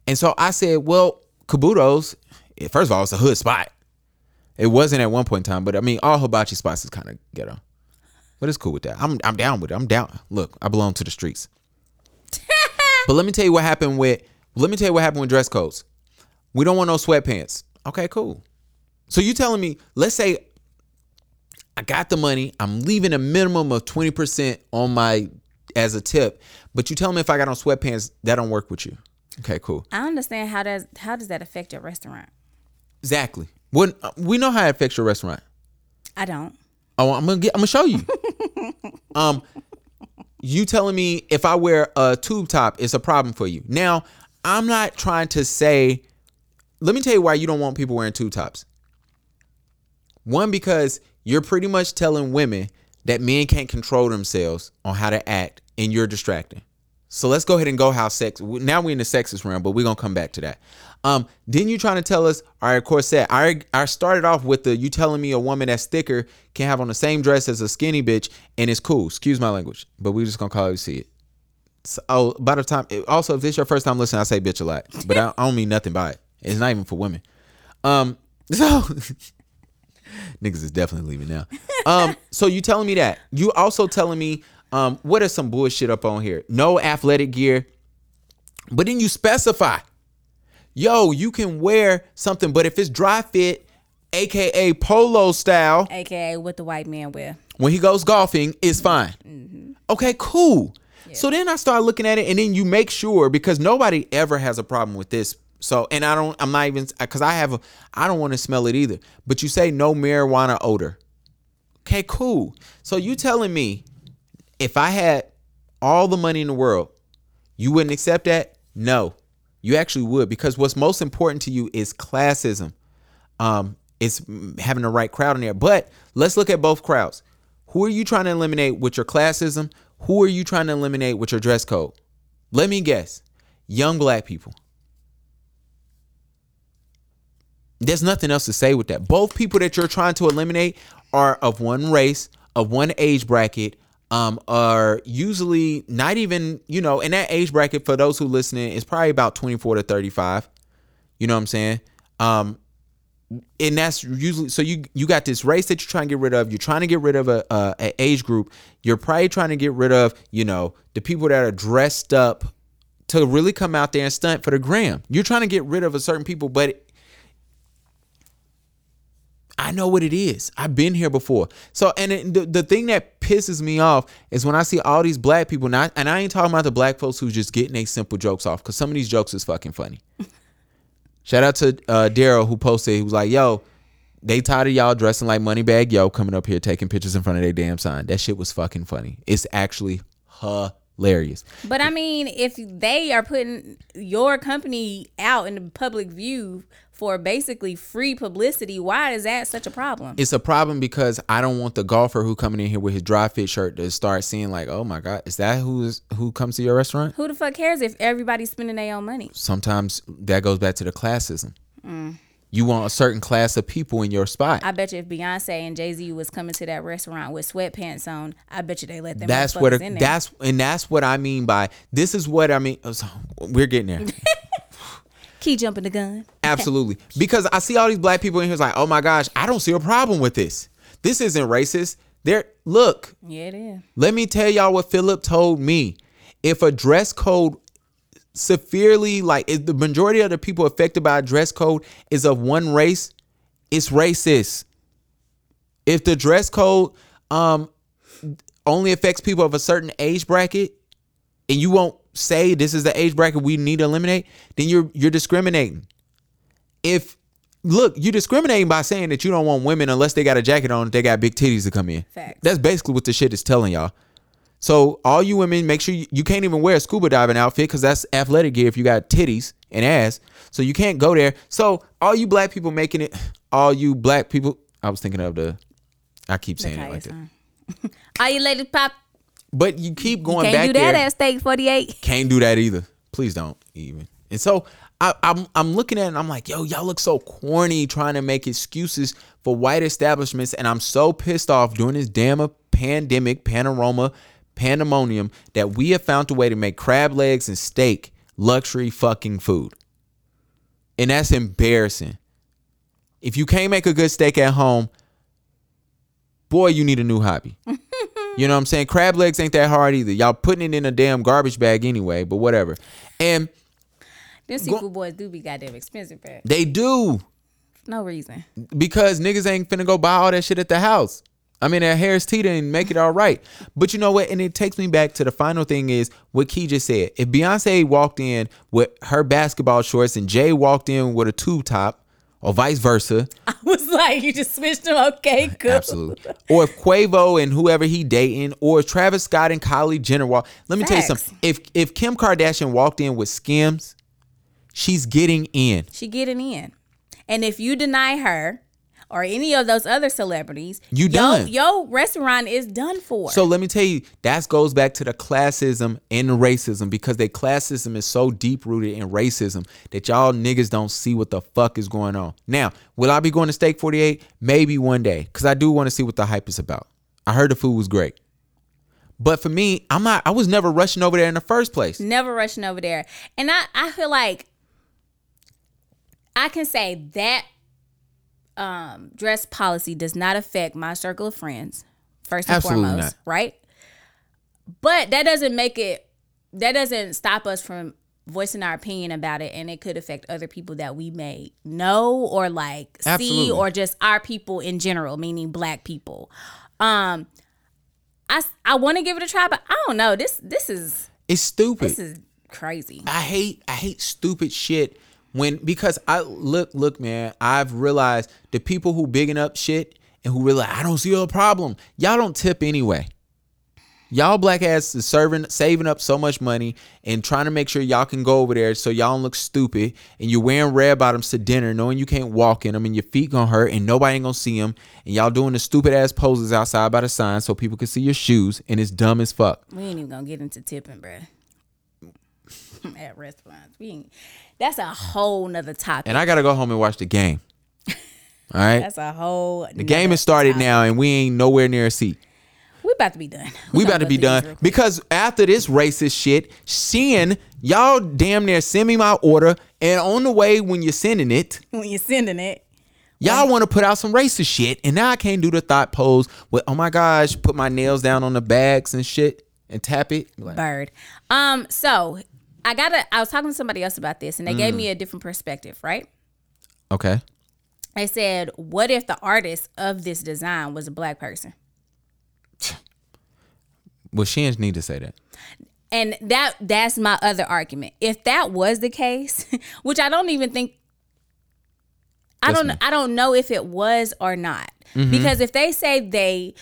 And so I said, well, Kabuto's, eh, first of all, it's a hood spot. It wasn't at one point in time, but I mean, all hibachi spots is kind of ghetto. But it's cool with that. I'm I'm down with it. I'm down. Look, I belong to the streets. but let me tell you what happened with let me tell you what happened with dress codes. We don't want no sweatpants. Okay, cool. So you telling me, let's say I got the money, I'm leaving a minimum of 20% on my as a tip, but you tell me if I got on sweatpants, that don't work with you. Okay, cool. I understand how does how does that affect your restaurant? Exactly. When we know how it affects your restaurant. I don't. Oh, I'm gonna get. I'm gonna show you. um, you telling me if I wear a tube top, it's a problem for you. Now, I'm not trying to say. Let me tell you why you don't want people wearing tube tops. One, because you're pretty much telling women that men can't control themselves on how to act, and you're distracting. So let's go ahead and go how sex. Now we're in the sexist realm, but we're gonna come back to that. Um, then you trying to tell us, all right, Corset. I I started off with the you telling me a woman that's thicker can have on the same dress as a skinny bitch and it's cool. Excuse my language, but we just gonna call it see it. So, oh, by the time also if this your first time listening, I say bitch a lot, but I, I don't mean nothing by it. It's not even for women. Um, so niggas is definitely leaving now. Um, so you telling me that you also telling me um what is some bullshit up on here? No athletic gear, but then you specify yo, you can wear something, but if it's dry fit, aka polo style, AKA what the white man wear. when he goes golfing, it's mm-hmm. fine. Mm-hmm. Okay, cool. So then I start looking at it, and then you make sure because nobody ever has a problem with this. So, and I don't, I'm not even because I have a, I don't want to smell it either. But you say no marijuana odor. Okay, cool. So you telling me if I had all the money in the world, you wouldn't accept that? No, you actually would because what's most important to you is classism. Um, it's having the right crowd in there. But let's look at both crowds. Who are you trying to eliminate with your classism? Who are you trying to eliminate with your dress code? Let me guess. Young black people. There's nothing else to say with that. Both people that you're trying to eliminate are of one race, of one age bracket, um, are usually not even, you know, in that age bracket for those who listening is probably about 24 to 35. You know what I'm saying? Um, and that's usually so you you got this race that you're trying to get rid of. You're trying to get rid of a, a, a age group. You're probably trying to get rid of you know the people that are dressed up to really come out there and stunt for the gram. You're trying to get rid of a certain people, but I know what it is. I've been here before. So, and it, the, the thing that pisses me off is when I see all these black people, not, and I ain't talking about the black folks who's just getting a simple jokes off, because some of these jokes is fucking funny. Shout out to uh, Daryl who posted, he was like, yo, they tired of y'all dressing like Moneybagg Yo coming up here taking pictures in front of their damn sign. That shit was fucking funny. It's actually hilarious. But I mean, if they are putting your company out in the public view for basically free publicity, why is that such a problem? It's a problem because I don't want the golfer who coming in here with his dry fit shirt to start seeing like, oh my god, is that who's who comes to your restaurant? Who the fuck cares if everybody's spending their own money? Sometimes that goes back to the classism. You want a certain class of people in your spot. Mm. I bet you if Beyonce and Jay Z was coming to that restaurant with sweatpants on, I bet you they let them. that's what in there. that's and that's what I mean by this is what I mean. we're getting there. Key jumping the gun. Absolutely. Because I see all these black people in here like, oh my gosh, I don't see a problem with this. This isn't racist. There look, Yeah, it is. let me tell y'all what Philip told me. If a dress code severely like if the majority of the people affected by a dress code is of one race, it's racist. If the dress code um only affects people of a certain age bracket and you won't say this is the age bracket we need to eliminate, then you're you're discriminating. If look, you're discriminating by saying that you don't want women unless they got a jacket on, they got big titties to come in. Facts. That's basically what the shit is telling y'all. So all you women, make sure you, you can't even wear a scuba diving outfit because that's athletic gear if you got titties and ass. So you can't go there. So all you black people making it, all you black people. I was thinking of the. I keep saying it like that. Are you ladies pop? But you keep going back to you Can't back do that there. at Steak 48. Can't do that either. Please don't even. And so I, I'm I'm looking at it and I'm like, yo, y'all look so corny trying to make excuses for white establishments, and I'm so pissed off during this damn pandemic, panorama, pandemonium that we have found a way to make crab legs and steak luxury fucking food. And that's embarrassing. If you can't make a good steak at home, boy, you need a new hobby. You know what I'm saying? Crab legs ain't that hard either. Y'all putting it in a damn garbage bag anyway, but whatever. And Them seafood boys do be goddamn expensive, but they do no reason. because niggas ain't finna go buy all that shit at the house. I mean, at Harris Teeter and make it all right. But you know what? And it takes me back to the final thing is what Key just said. If Beyonce walked in with her basketball shorts and Jay walked in with a tube top, or vice versa, I was like, you just switched them. Okay, good. Absolutely. Or if Quavo and whoever he dating, or Travis Scott and Kylie Jenner walk. Let me tell you something. If if Kim Kardashian walked in with Skims, she's getting in. She getting in. And if you deny her or any of those other celebrities, You yo- done. Your restaurant is done for. So let me tell you, that goes back to the classism and the racism because the classism is so deep rooted in racism that y'all niggas don't see what the fuck is going on. Now, will I be going to Steak 48? Maybe one day because I do want to see what the hype is about. I heard the food was great. But for me, I'm not, I was never rushing over there in the first place. never rushing over there. And I, I feel like I can say that um, dress policy does not affect my circle of friends, first and Absolutely foremost, not. right? But that doesn't make it, that doesn't stop us from voicing our opinion about it. And it could affect other people that we may know or like see or just our people in general, meaning black people. Um, I, I want to give it a try, but I don't know. This this is It's stupid. this is crazy. I hate I hate stupid shit when because I look look man, I've realized the people who bigging up shit and who really I don't see a problem. Y'all don't tip anyway. Y'all black ass is serving saving up so much money and trying to make sure y'all can go over there so y'all don't look stupid and you're wearing red bottoms to dinner knowing you can't walk in them and your feet gonna hurt and nobody ain't gonna see them and y'all doing the stupid ass poses outside by the sign so people can see your shoes and it's dumb as fuck. We ain't even gonna get into tipping, bruh. At restaurants, we ain't. That's a whole nother topic. And I gotta go home and watch the game. All right. that's a whole. The game has started now, and we ain't nowhere near a seat. We about to be done. We gonna about to be done because after this racist shit, seeing y'all damn near send me my order, and on the way when you're sending it, when you're sending it. y'all want to put out some racist shit, and now I can't do the thought pose with oh my gosh, put my nails down on the bags and shit and tap it. Like, Bird. Um. So I gotta. I was talking to somebody else about this, and they Mm. gave me a different perspective. Right. okay, They said, "What if the artist of this design was a black person?" well, she didn't need to say that. And that that's my other argument. If that was the case, which I don't even think I Yes, don't ma'am. I don't know if it was or not. Mm-hmm. Because if they say they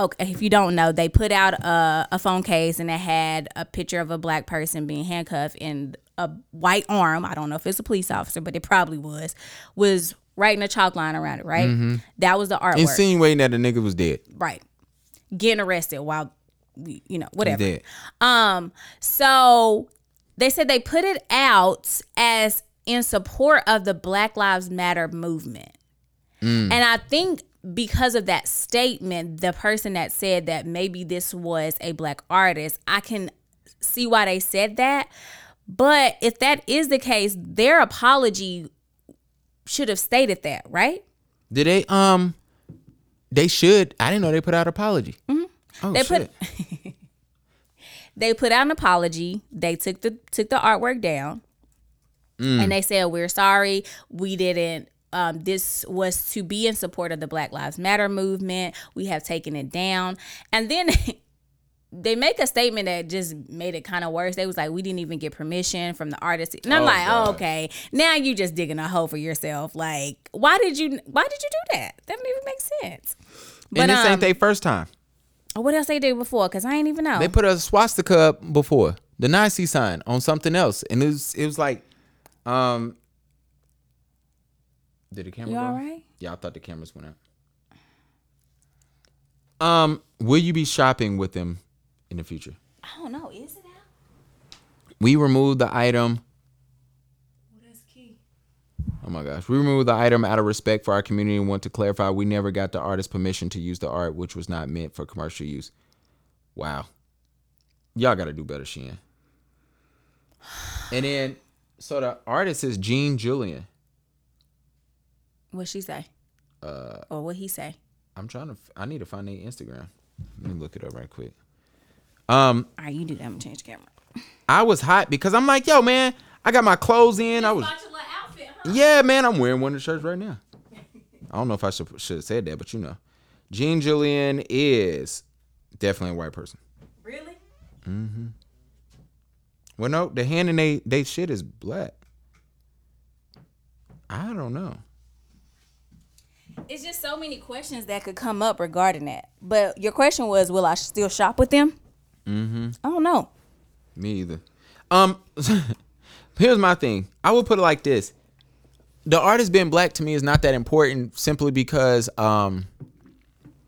okay, if you don't know, they put out a, a phone case and it had a picture of a black person being handcuffed and a white arm. I don't know if it's a police officer, but it probably was. Was writing a chalk line around it. Right. That was the artwork. Insinuating that the nigga was dead. right. Getting arrested while, you know, whatever. dead. Um, so they said they put it out as in support of the Black Lives Matter movement. And I think because of that statement, the person that said that maybe this was a black artist, I can see why they said that. But if that is the case, their apology should have stated that, right? Did they um they should I didn't know they put out apology. Oh, Mm-hmm. They put- they put out an apology. They took the took the artwork down, and they said we're sorry. We didn't. Um, this was to be in support of the Black Lives Matter movement. We have taken it down, and then they make a statement that just made it kind of worse. They was like, we didn't even get permission from the artist, and I'm Oh, like, God. oh, okay, now you just digging a hole for yourself. Like, why did you? Why did you do that? That didn't even make sense. But and this um, ain't their first time. what else they did before? Cause I ain't even know. They put a swastika up before the Nazi sign on something else, and it was it was like, um, did the camera You go? all right? Yeah, I thought the cameras went out. Um, will you be shopping with them in the future? I don't know. Is it out? We removed the item. What is key? Oh my gosh. We removed the item out of respect for our community and want to clarify we never got the artist's permission to use the art, which was not meant for commercial use. Wow. Y'all got to do better, Shein. And then, so the artist is Jean Jullien. What she say? Uh, or what he say? I'm trying to, f- I need to find their Instagram. Let me look it up right quick. Um, All right, you do that. I'm gonna change the camera. I was hot because I'm like, yo, man, I got my clothes in. I was, Yeah, man, I'm wearing one of the shirts right now. I don't know if I should should have said that, but you know, Jean Jullien is definitely a white person. Really? Mm-hmm. Well, no, the hand in they they shit is black. I don't know. It's just so many questions that could come up regarding that. But your question was, will I still shop with them? Mm-hmm. I don't know. Me either. Um, here's my thing. I would put it like this: the artist being black to me is not that important, simply because um,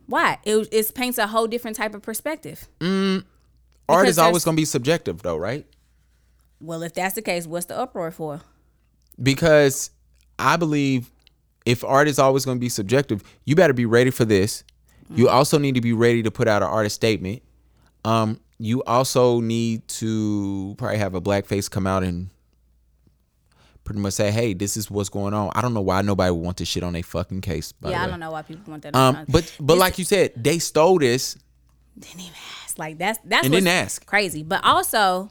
Why? It it paints a whole different type of perspective. Mm, art is always gonna be subjective, though, right? Well, if that's the case, what's the uproar for? because I believe if art is always going to be subjective, you better be ready for this. You also need to be ready to put out an artist statement. Um, you also need to probably have a black face come out and pretty much say, "Hey, this is what's going on." I don't know why nobody would want this shit on a fucking case. Yeah, I don't know why people want that. Um, but but This- like you said, they stole this. didn't even ask. Like that's that's And didn't ask. crazy. But also,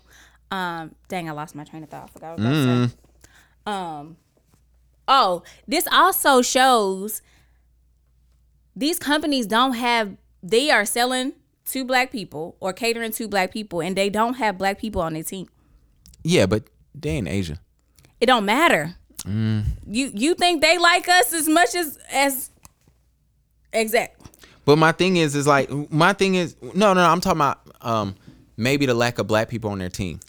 um, dang, I lost my train of thought. I forgot what I was Mm. Um, oh, this also shows these companies don't have. They are selling to black people or catering to black people, and they don't have black people on their team. Yeah, but they in Asia. It don't matter. Mm. You you think they like us as much as as exact? But my thing is, is like my thing is no, no. no I'm talking about um maybe the lack of black people on their team,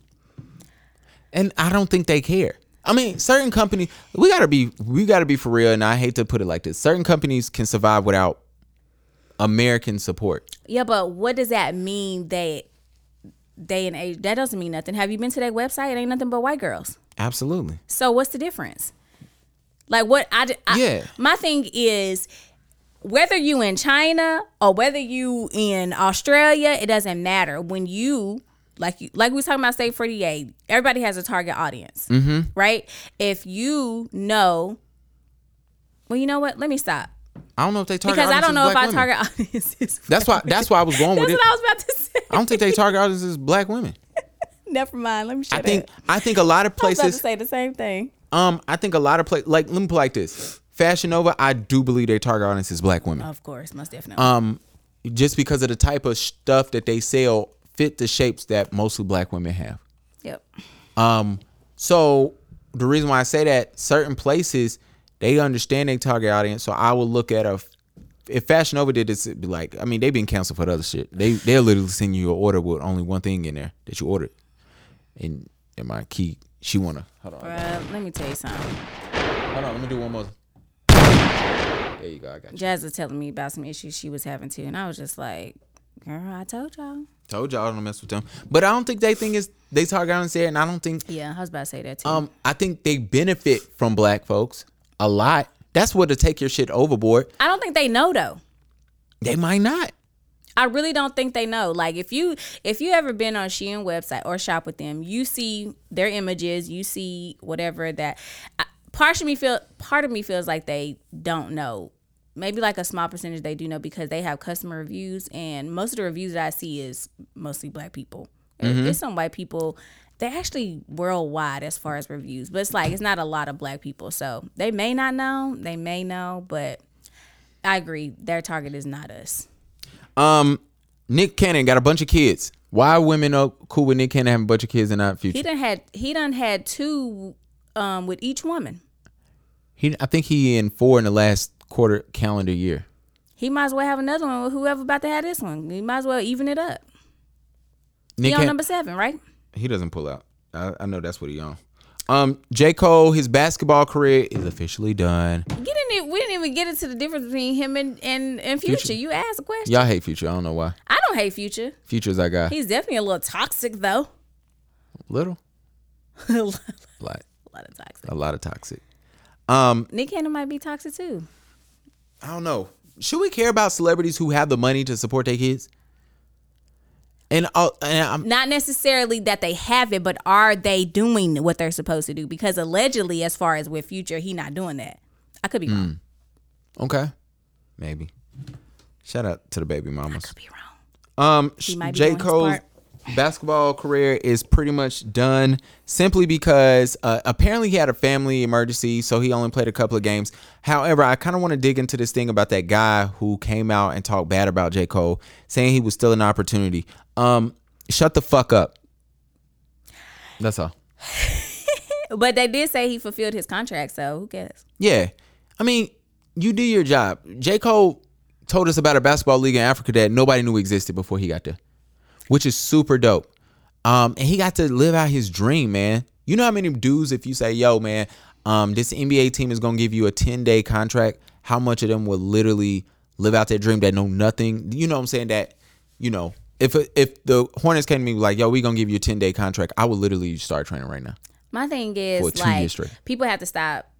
and I don't think they care. I mean, certain companies we gotta be we gotta be for real, and I hate to put it like this. Certain companies can survive without American support. Yeah, but what does that mean? That day and age that doesn't mean nothing. Have you been to their website? It ain't nothing but white girls. Absolutely. So what's the difference? Like what I Yeah. My thing is whether you in China or whether you in Australia, it doesn't matter. When you like you like we was talking about Steak 48, everybody has a target audience. Mm-hmm. Right? If you know well, you know what? Let me stop. I don't know if they target Because I don't know if women. target audience is That's why. That's why I was going with That's it. what I was about to say. I don't think they target audience is black women. Never mind. Let me I think. up. I think a lot of I was about to places. say the same thing. Um, I think a lot of places. Like, let me put like this: Fashion Nova. I do believe their target audience is black women. Of course, most definitely. um just because of the type of stuff that they sell fit the shapes that mostly black women have yep. um so the reason why i say that certain places they understand their target audience so i will look at a if Fashion Nova did this, it'd be like, I mean, they've been canceled for the other shit. They they'll literally send you an order with only one thing in there that you ordered. And and my key, she wanna hold on, Bruh, let me tell you something. hold on, let me do one more. There you go, I got you. Jazz was telling me about some issues she was having too, and I was just like, "Girl, I told y'all." Told y'all I don't mess with them, but I don't think they think is they talk out and say it, and I don't think Yeah, I was about to say that too. um I think they benefit from black folks a lot. That's what to take your shit overboard. I don't think they know though. They might not. I really don't think they know. Like if you if you ever been on Shein website or shop with them, you see their images, you see whatever that. I- Part of me feel part of me feels like they don't know. Maybe like a small percentage they do know because they have customer reviews, and most of the reviews that I see is mostly black people. There's some white people. They're actually worldwide as far as reviews, but it's like it's not a lot of black people. So they may not know, they may know, but I agree. Their target is not us. Um, Nick Cannon got a bunch of kids. Why are women are cool with Nick Cannon having a bunch of kids in not Future? He done had he done had two um with each woman. He, I think he in four in the last quarter calendar year. He might as well have another one with whoever about to have this one. He might as well even it up. Nick he on Can- number seven, right? he doesn't pull out. I, I know that's what he on. Um, J Cole, his basketball career is officially done. Get in it. We didn't even get into the difference between him and and, and Future. Future. You asked a question. Y'all hate Future. I don't know why. I don't hate Future. Future's our guy. He's definitely a little toxic though. Little, a lot like of toxic. a lot of toxic. Um, Nick Cannon might be toxic too. I don't know. Should we care about celebrities who have the money to support their kids? And, uh, and I'm, Not necessarily that they have it, but are they doing what they're supposed to do? Because allegedly, as far as with Future, he not doing that. I could be Hmm. wrong. okay, maybe. Shout out to the baby mamas. I could be wrong. Um, He might be J. doing his Cole's part. Basketball career is pretty much done simply because uh, apparently he had a family emergency, so he only played a couple of games. However, I kind of want to dig into this thing about that guy who came out and talked bad about J. Cole, saying he was still an opportunity. Um, shut the fuck up. That's all. But they did say he fulfilled his contract, so who cares? Yeah. I mean, you do your job. J. Cole told us about a basketball league in Africa that nobody knew existed before he got there, which is super dope. Um, and he got to live out his dream, man. You know how many dudes, if you say, yo, man, um, this NBA team is gonna give you a 10 day contract, how much of them would literally live out their dream that know nothing? You know what I'm saying? That, you know, if if the Hornets came to me like, yo, we gonna give you a 10 day contract, I would literally start training right now. My thing is like people have to stop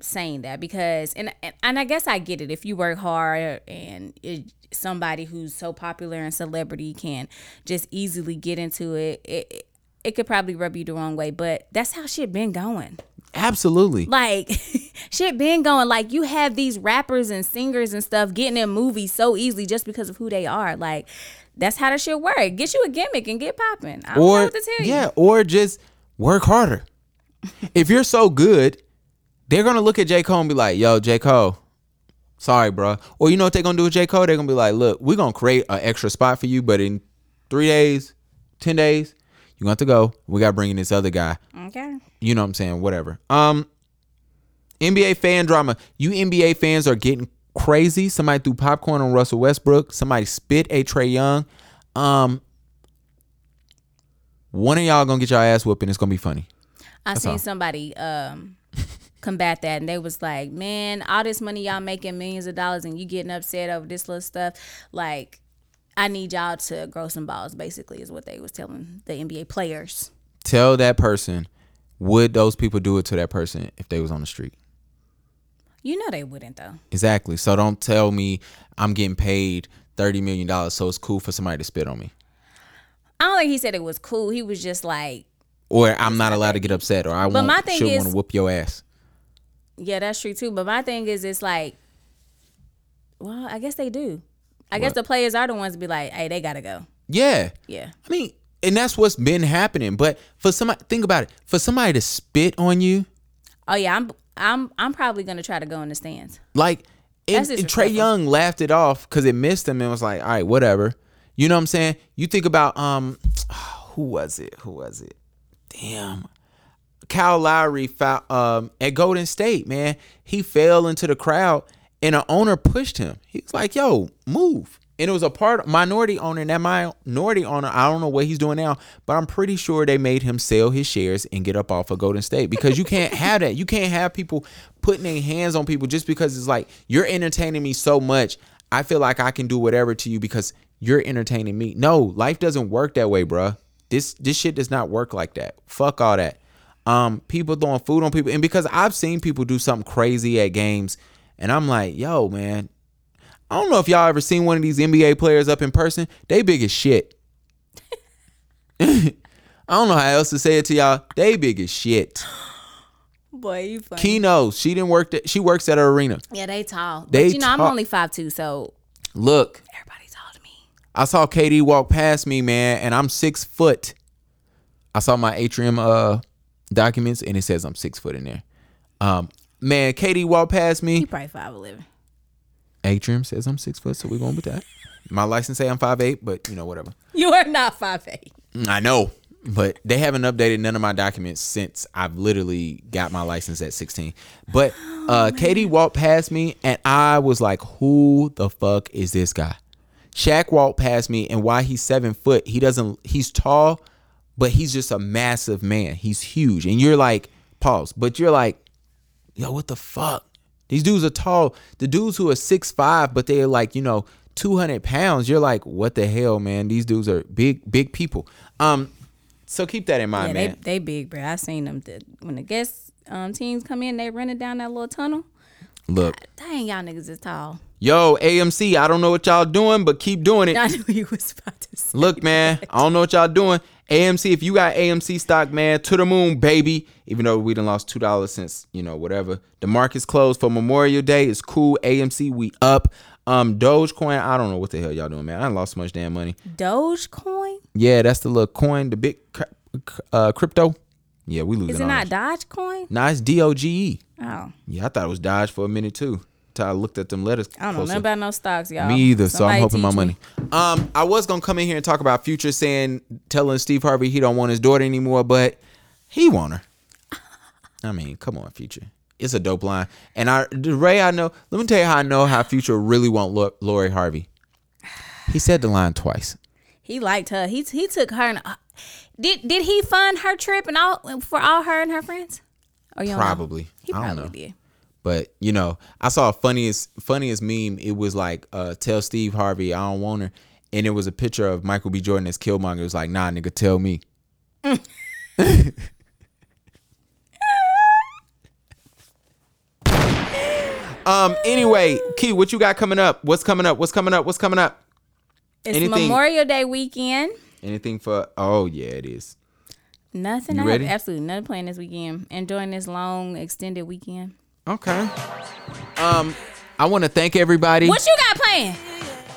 saying that because and and, I guess I get it if you work hard and it, somebody who's so popular and celebrity can just easily get into it, it it- could probably rub you the wrong way, but that's how shit been going. Absolutely. Like shit been going. Like you have these rappers and singers and stuff getting in movies so easily just because of who they are. Like that's how the shit work. Get you a gimmick and get popping. Or what to tell you. yeah, or just work harder. if you're so good, they're gonna look at J Cole and be like, "Yo, J Cole, sorry, bro." Or you know what they're gonna do with J Cole? They're gonna be like, "Look, we're gonna create an extra spot for you, but in three days, ten days, you got to have to go. We gotta bring in this other guy. Okay. You know what I'm saying? Whatever. Um, NBA fan drama. You NBA fans are getting crazy. Somebody threw popcorn on Russell Westbrook. Somebody spit a Trae Young. Um, one of y'all gonna get your ass whooped, and it's gonna be funny. I seen all. somebody um combat that and they was like, Man, all this money y'all making millions of dollars and you getting upset over this little stuff, like I need y'all to grow some balls, basically, is what they was telling the NBA players. Tell that person, would those people do it to that person if they was on the street? You know they wouldn't though. Exactly. So don't tell me I'm getting paid thirty million dollars, so it's cool for somebody to spit on me, I don't think he said it was cool. He was just like, or I'm not allowed to get upset, or I But my won't thing should is- want to whoop your ass. Yeah, that's true too. But my thing is it's like well, I guess they do. I guess the players are the ones to be like, hey, they gotta go. Yeah. Yeah. I mean, and that's what's been happening. But for somebody, think about it. For somebody to spit on you, Oh yeah, I'm I'm I'm probably gonna try to go in the stands. like, and, and Trae. Young laughed it off because it missed him and was like, all right, whatever. You know what I'm saying? You think about um, who was it? Who was it? Damn. Kyle Lowry um, at Golden State, man, he fell into the crowd and an owner pushed him. He was like, "Yo, move." And it was a part minority owner, and that minority owner, I don't know what he's doing now, but I'm pretty sure they made him sell his shares and get up off of Golden State because you can't have that. You can't have people putting their hands on people just because it's like you're entertaining me so much. I feel like I can do whatever to you because you're entertaining me. No, life doesn't work that way, bruh. This this shit does not work like that. Fuck all that. Um, people throwing food on people, and because I've seen people do something crazy at games, and I'm like, yo, man, I don't know if y'all ever seen one of these NBA players up in person. They big as shit. I don't know how else to say it to y'all. They big as shit. Boy, you funny. She didn't work. That she works at her arena. yeah, they tall. They but you know, I'm only five two, so Look, everybody tall to me. I saw KD walk past me, man, and I'm six foot. I saw my atrium uh documents, and it says I'm six foot in there. Um, man, KD walked past me. You probably five eleven. Atrium says I'm six foot, so we're going with that. My license say I'm five eight, but you know whatever. You are not five eight. I know, but they haven't updated none of my documents since I've literally got my license at 16. But uh, KD walked past me, and I was like, "Who the fuck is this guy?" Shaq walked past me, and why he's seven foot, he doesn't. He's tall, but he's just a massive man. He's huge, and you're like, pause, but you're like, yo, what the fuck? These dudes are tall. The dudes who are six five, but they're like, you know, two hundred pounds. You're like, what the hell, man? These dudes are big, big people. Um, so keep that in mind, Yeah, man. they they big, bro. I seen them. The, when the guest um, teams come in, they running down that little tunnel. Look, Dang, y'all niggas is tall. yo, AMC. I don't know what y'all doing, but keep doing it. I knew you was about to say. Look, man, I don't know what y'all doing. AMC, if you got AMC stock, man, to the moon, baby. Even though we done lost two dollars since you know whatever. The market's closed for Memorial Day. It's cool. AMC, we up. Um, Dogecoin. I don't know what the hell y'all doing, man. I lost so much damn money. Dogecoin? Yeah, that's the little coin, the big uh, crypto. Yeah, we losing. Is it not. Dogecoin? Nah, it's D O G E. Oh, Yeah, I thought it was Dodge for a minute too. Till I looked at them letters. I don't know closer. nothing about no stocks, y'all. Me either. So I'm hoping my me. money. Um, I was gonna come in here and talk about Future saying, telling Steve Harvey he don't want his daughter anymore, but he want her. I mean, come on, Future. It's a dope line. And I, Ray, I know. Let me tell you how I know how Future really want Lori Harvey. He said the line twice. He liked her. He he took her. And, uh, did did he fund her trip and all for all her and her friends? Or you don't know? Probably. He I don't probably know. did. But you know, I saw a funniest funniest meme. It was like, uh, "Tell Steve Harvey I don't want her," and it was a picture of Michael B. Jordan as Killmonger. It was like, "Nah, nigga, tell me." um. Anyway, Key, what you got coming up? What's coming up? What's coming up? What's coming up? It's Anything- Memorial Day weekend. Anything for? Oh yeah, it is. Nothing. You I ready? have absolutely nothing planned this weekend. Enjoying this long extended weekend. Okay. Um, I want to thank everybody. What you got playing?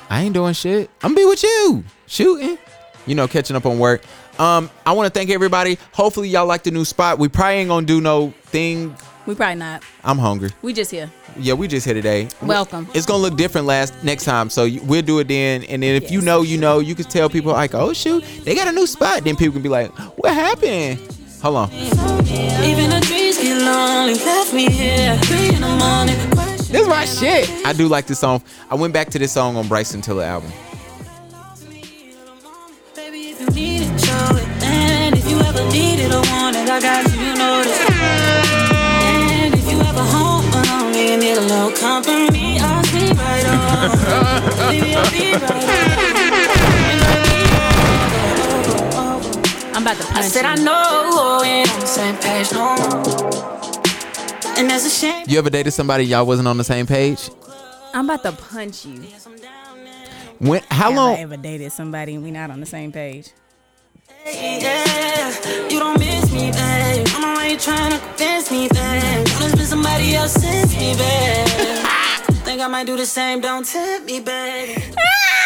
I ain't doing shit. I'm be with you, shooting. You know, catching up on work. Um, I want to thank everybody. Hopefully, y'all like the new spot. We probably ain't gonna do no thing. We probably not. I'm hungry. We just here. Yeah, we just here today. Welcome. It's gonna look different last next time, so you- we'll do it then. And then if you Yes. know, you know, you can tell people like, "Oh shoot, they got a new spot." Then people can be like, "What happened?" Hold on. Even the dreams get lonely, left me here in the morning. This is my shit. I do like this song. I went back to this song on Bryson Tiller album. I'm about to punch I said you. I know oh, we ain't on the same page no more. And that's a shame. You ever dated somebody y'all wasn't on the same page? I'm about to punch you. When? How Have long? I ever dated somebody and we not on the same page? Yeah, you don't miss me, babe. I'm already trying to convince me, babe. There's been somebody else since me, babe. Think I might do the same, don't tempt me, babe. Ah!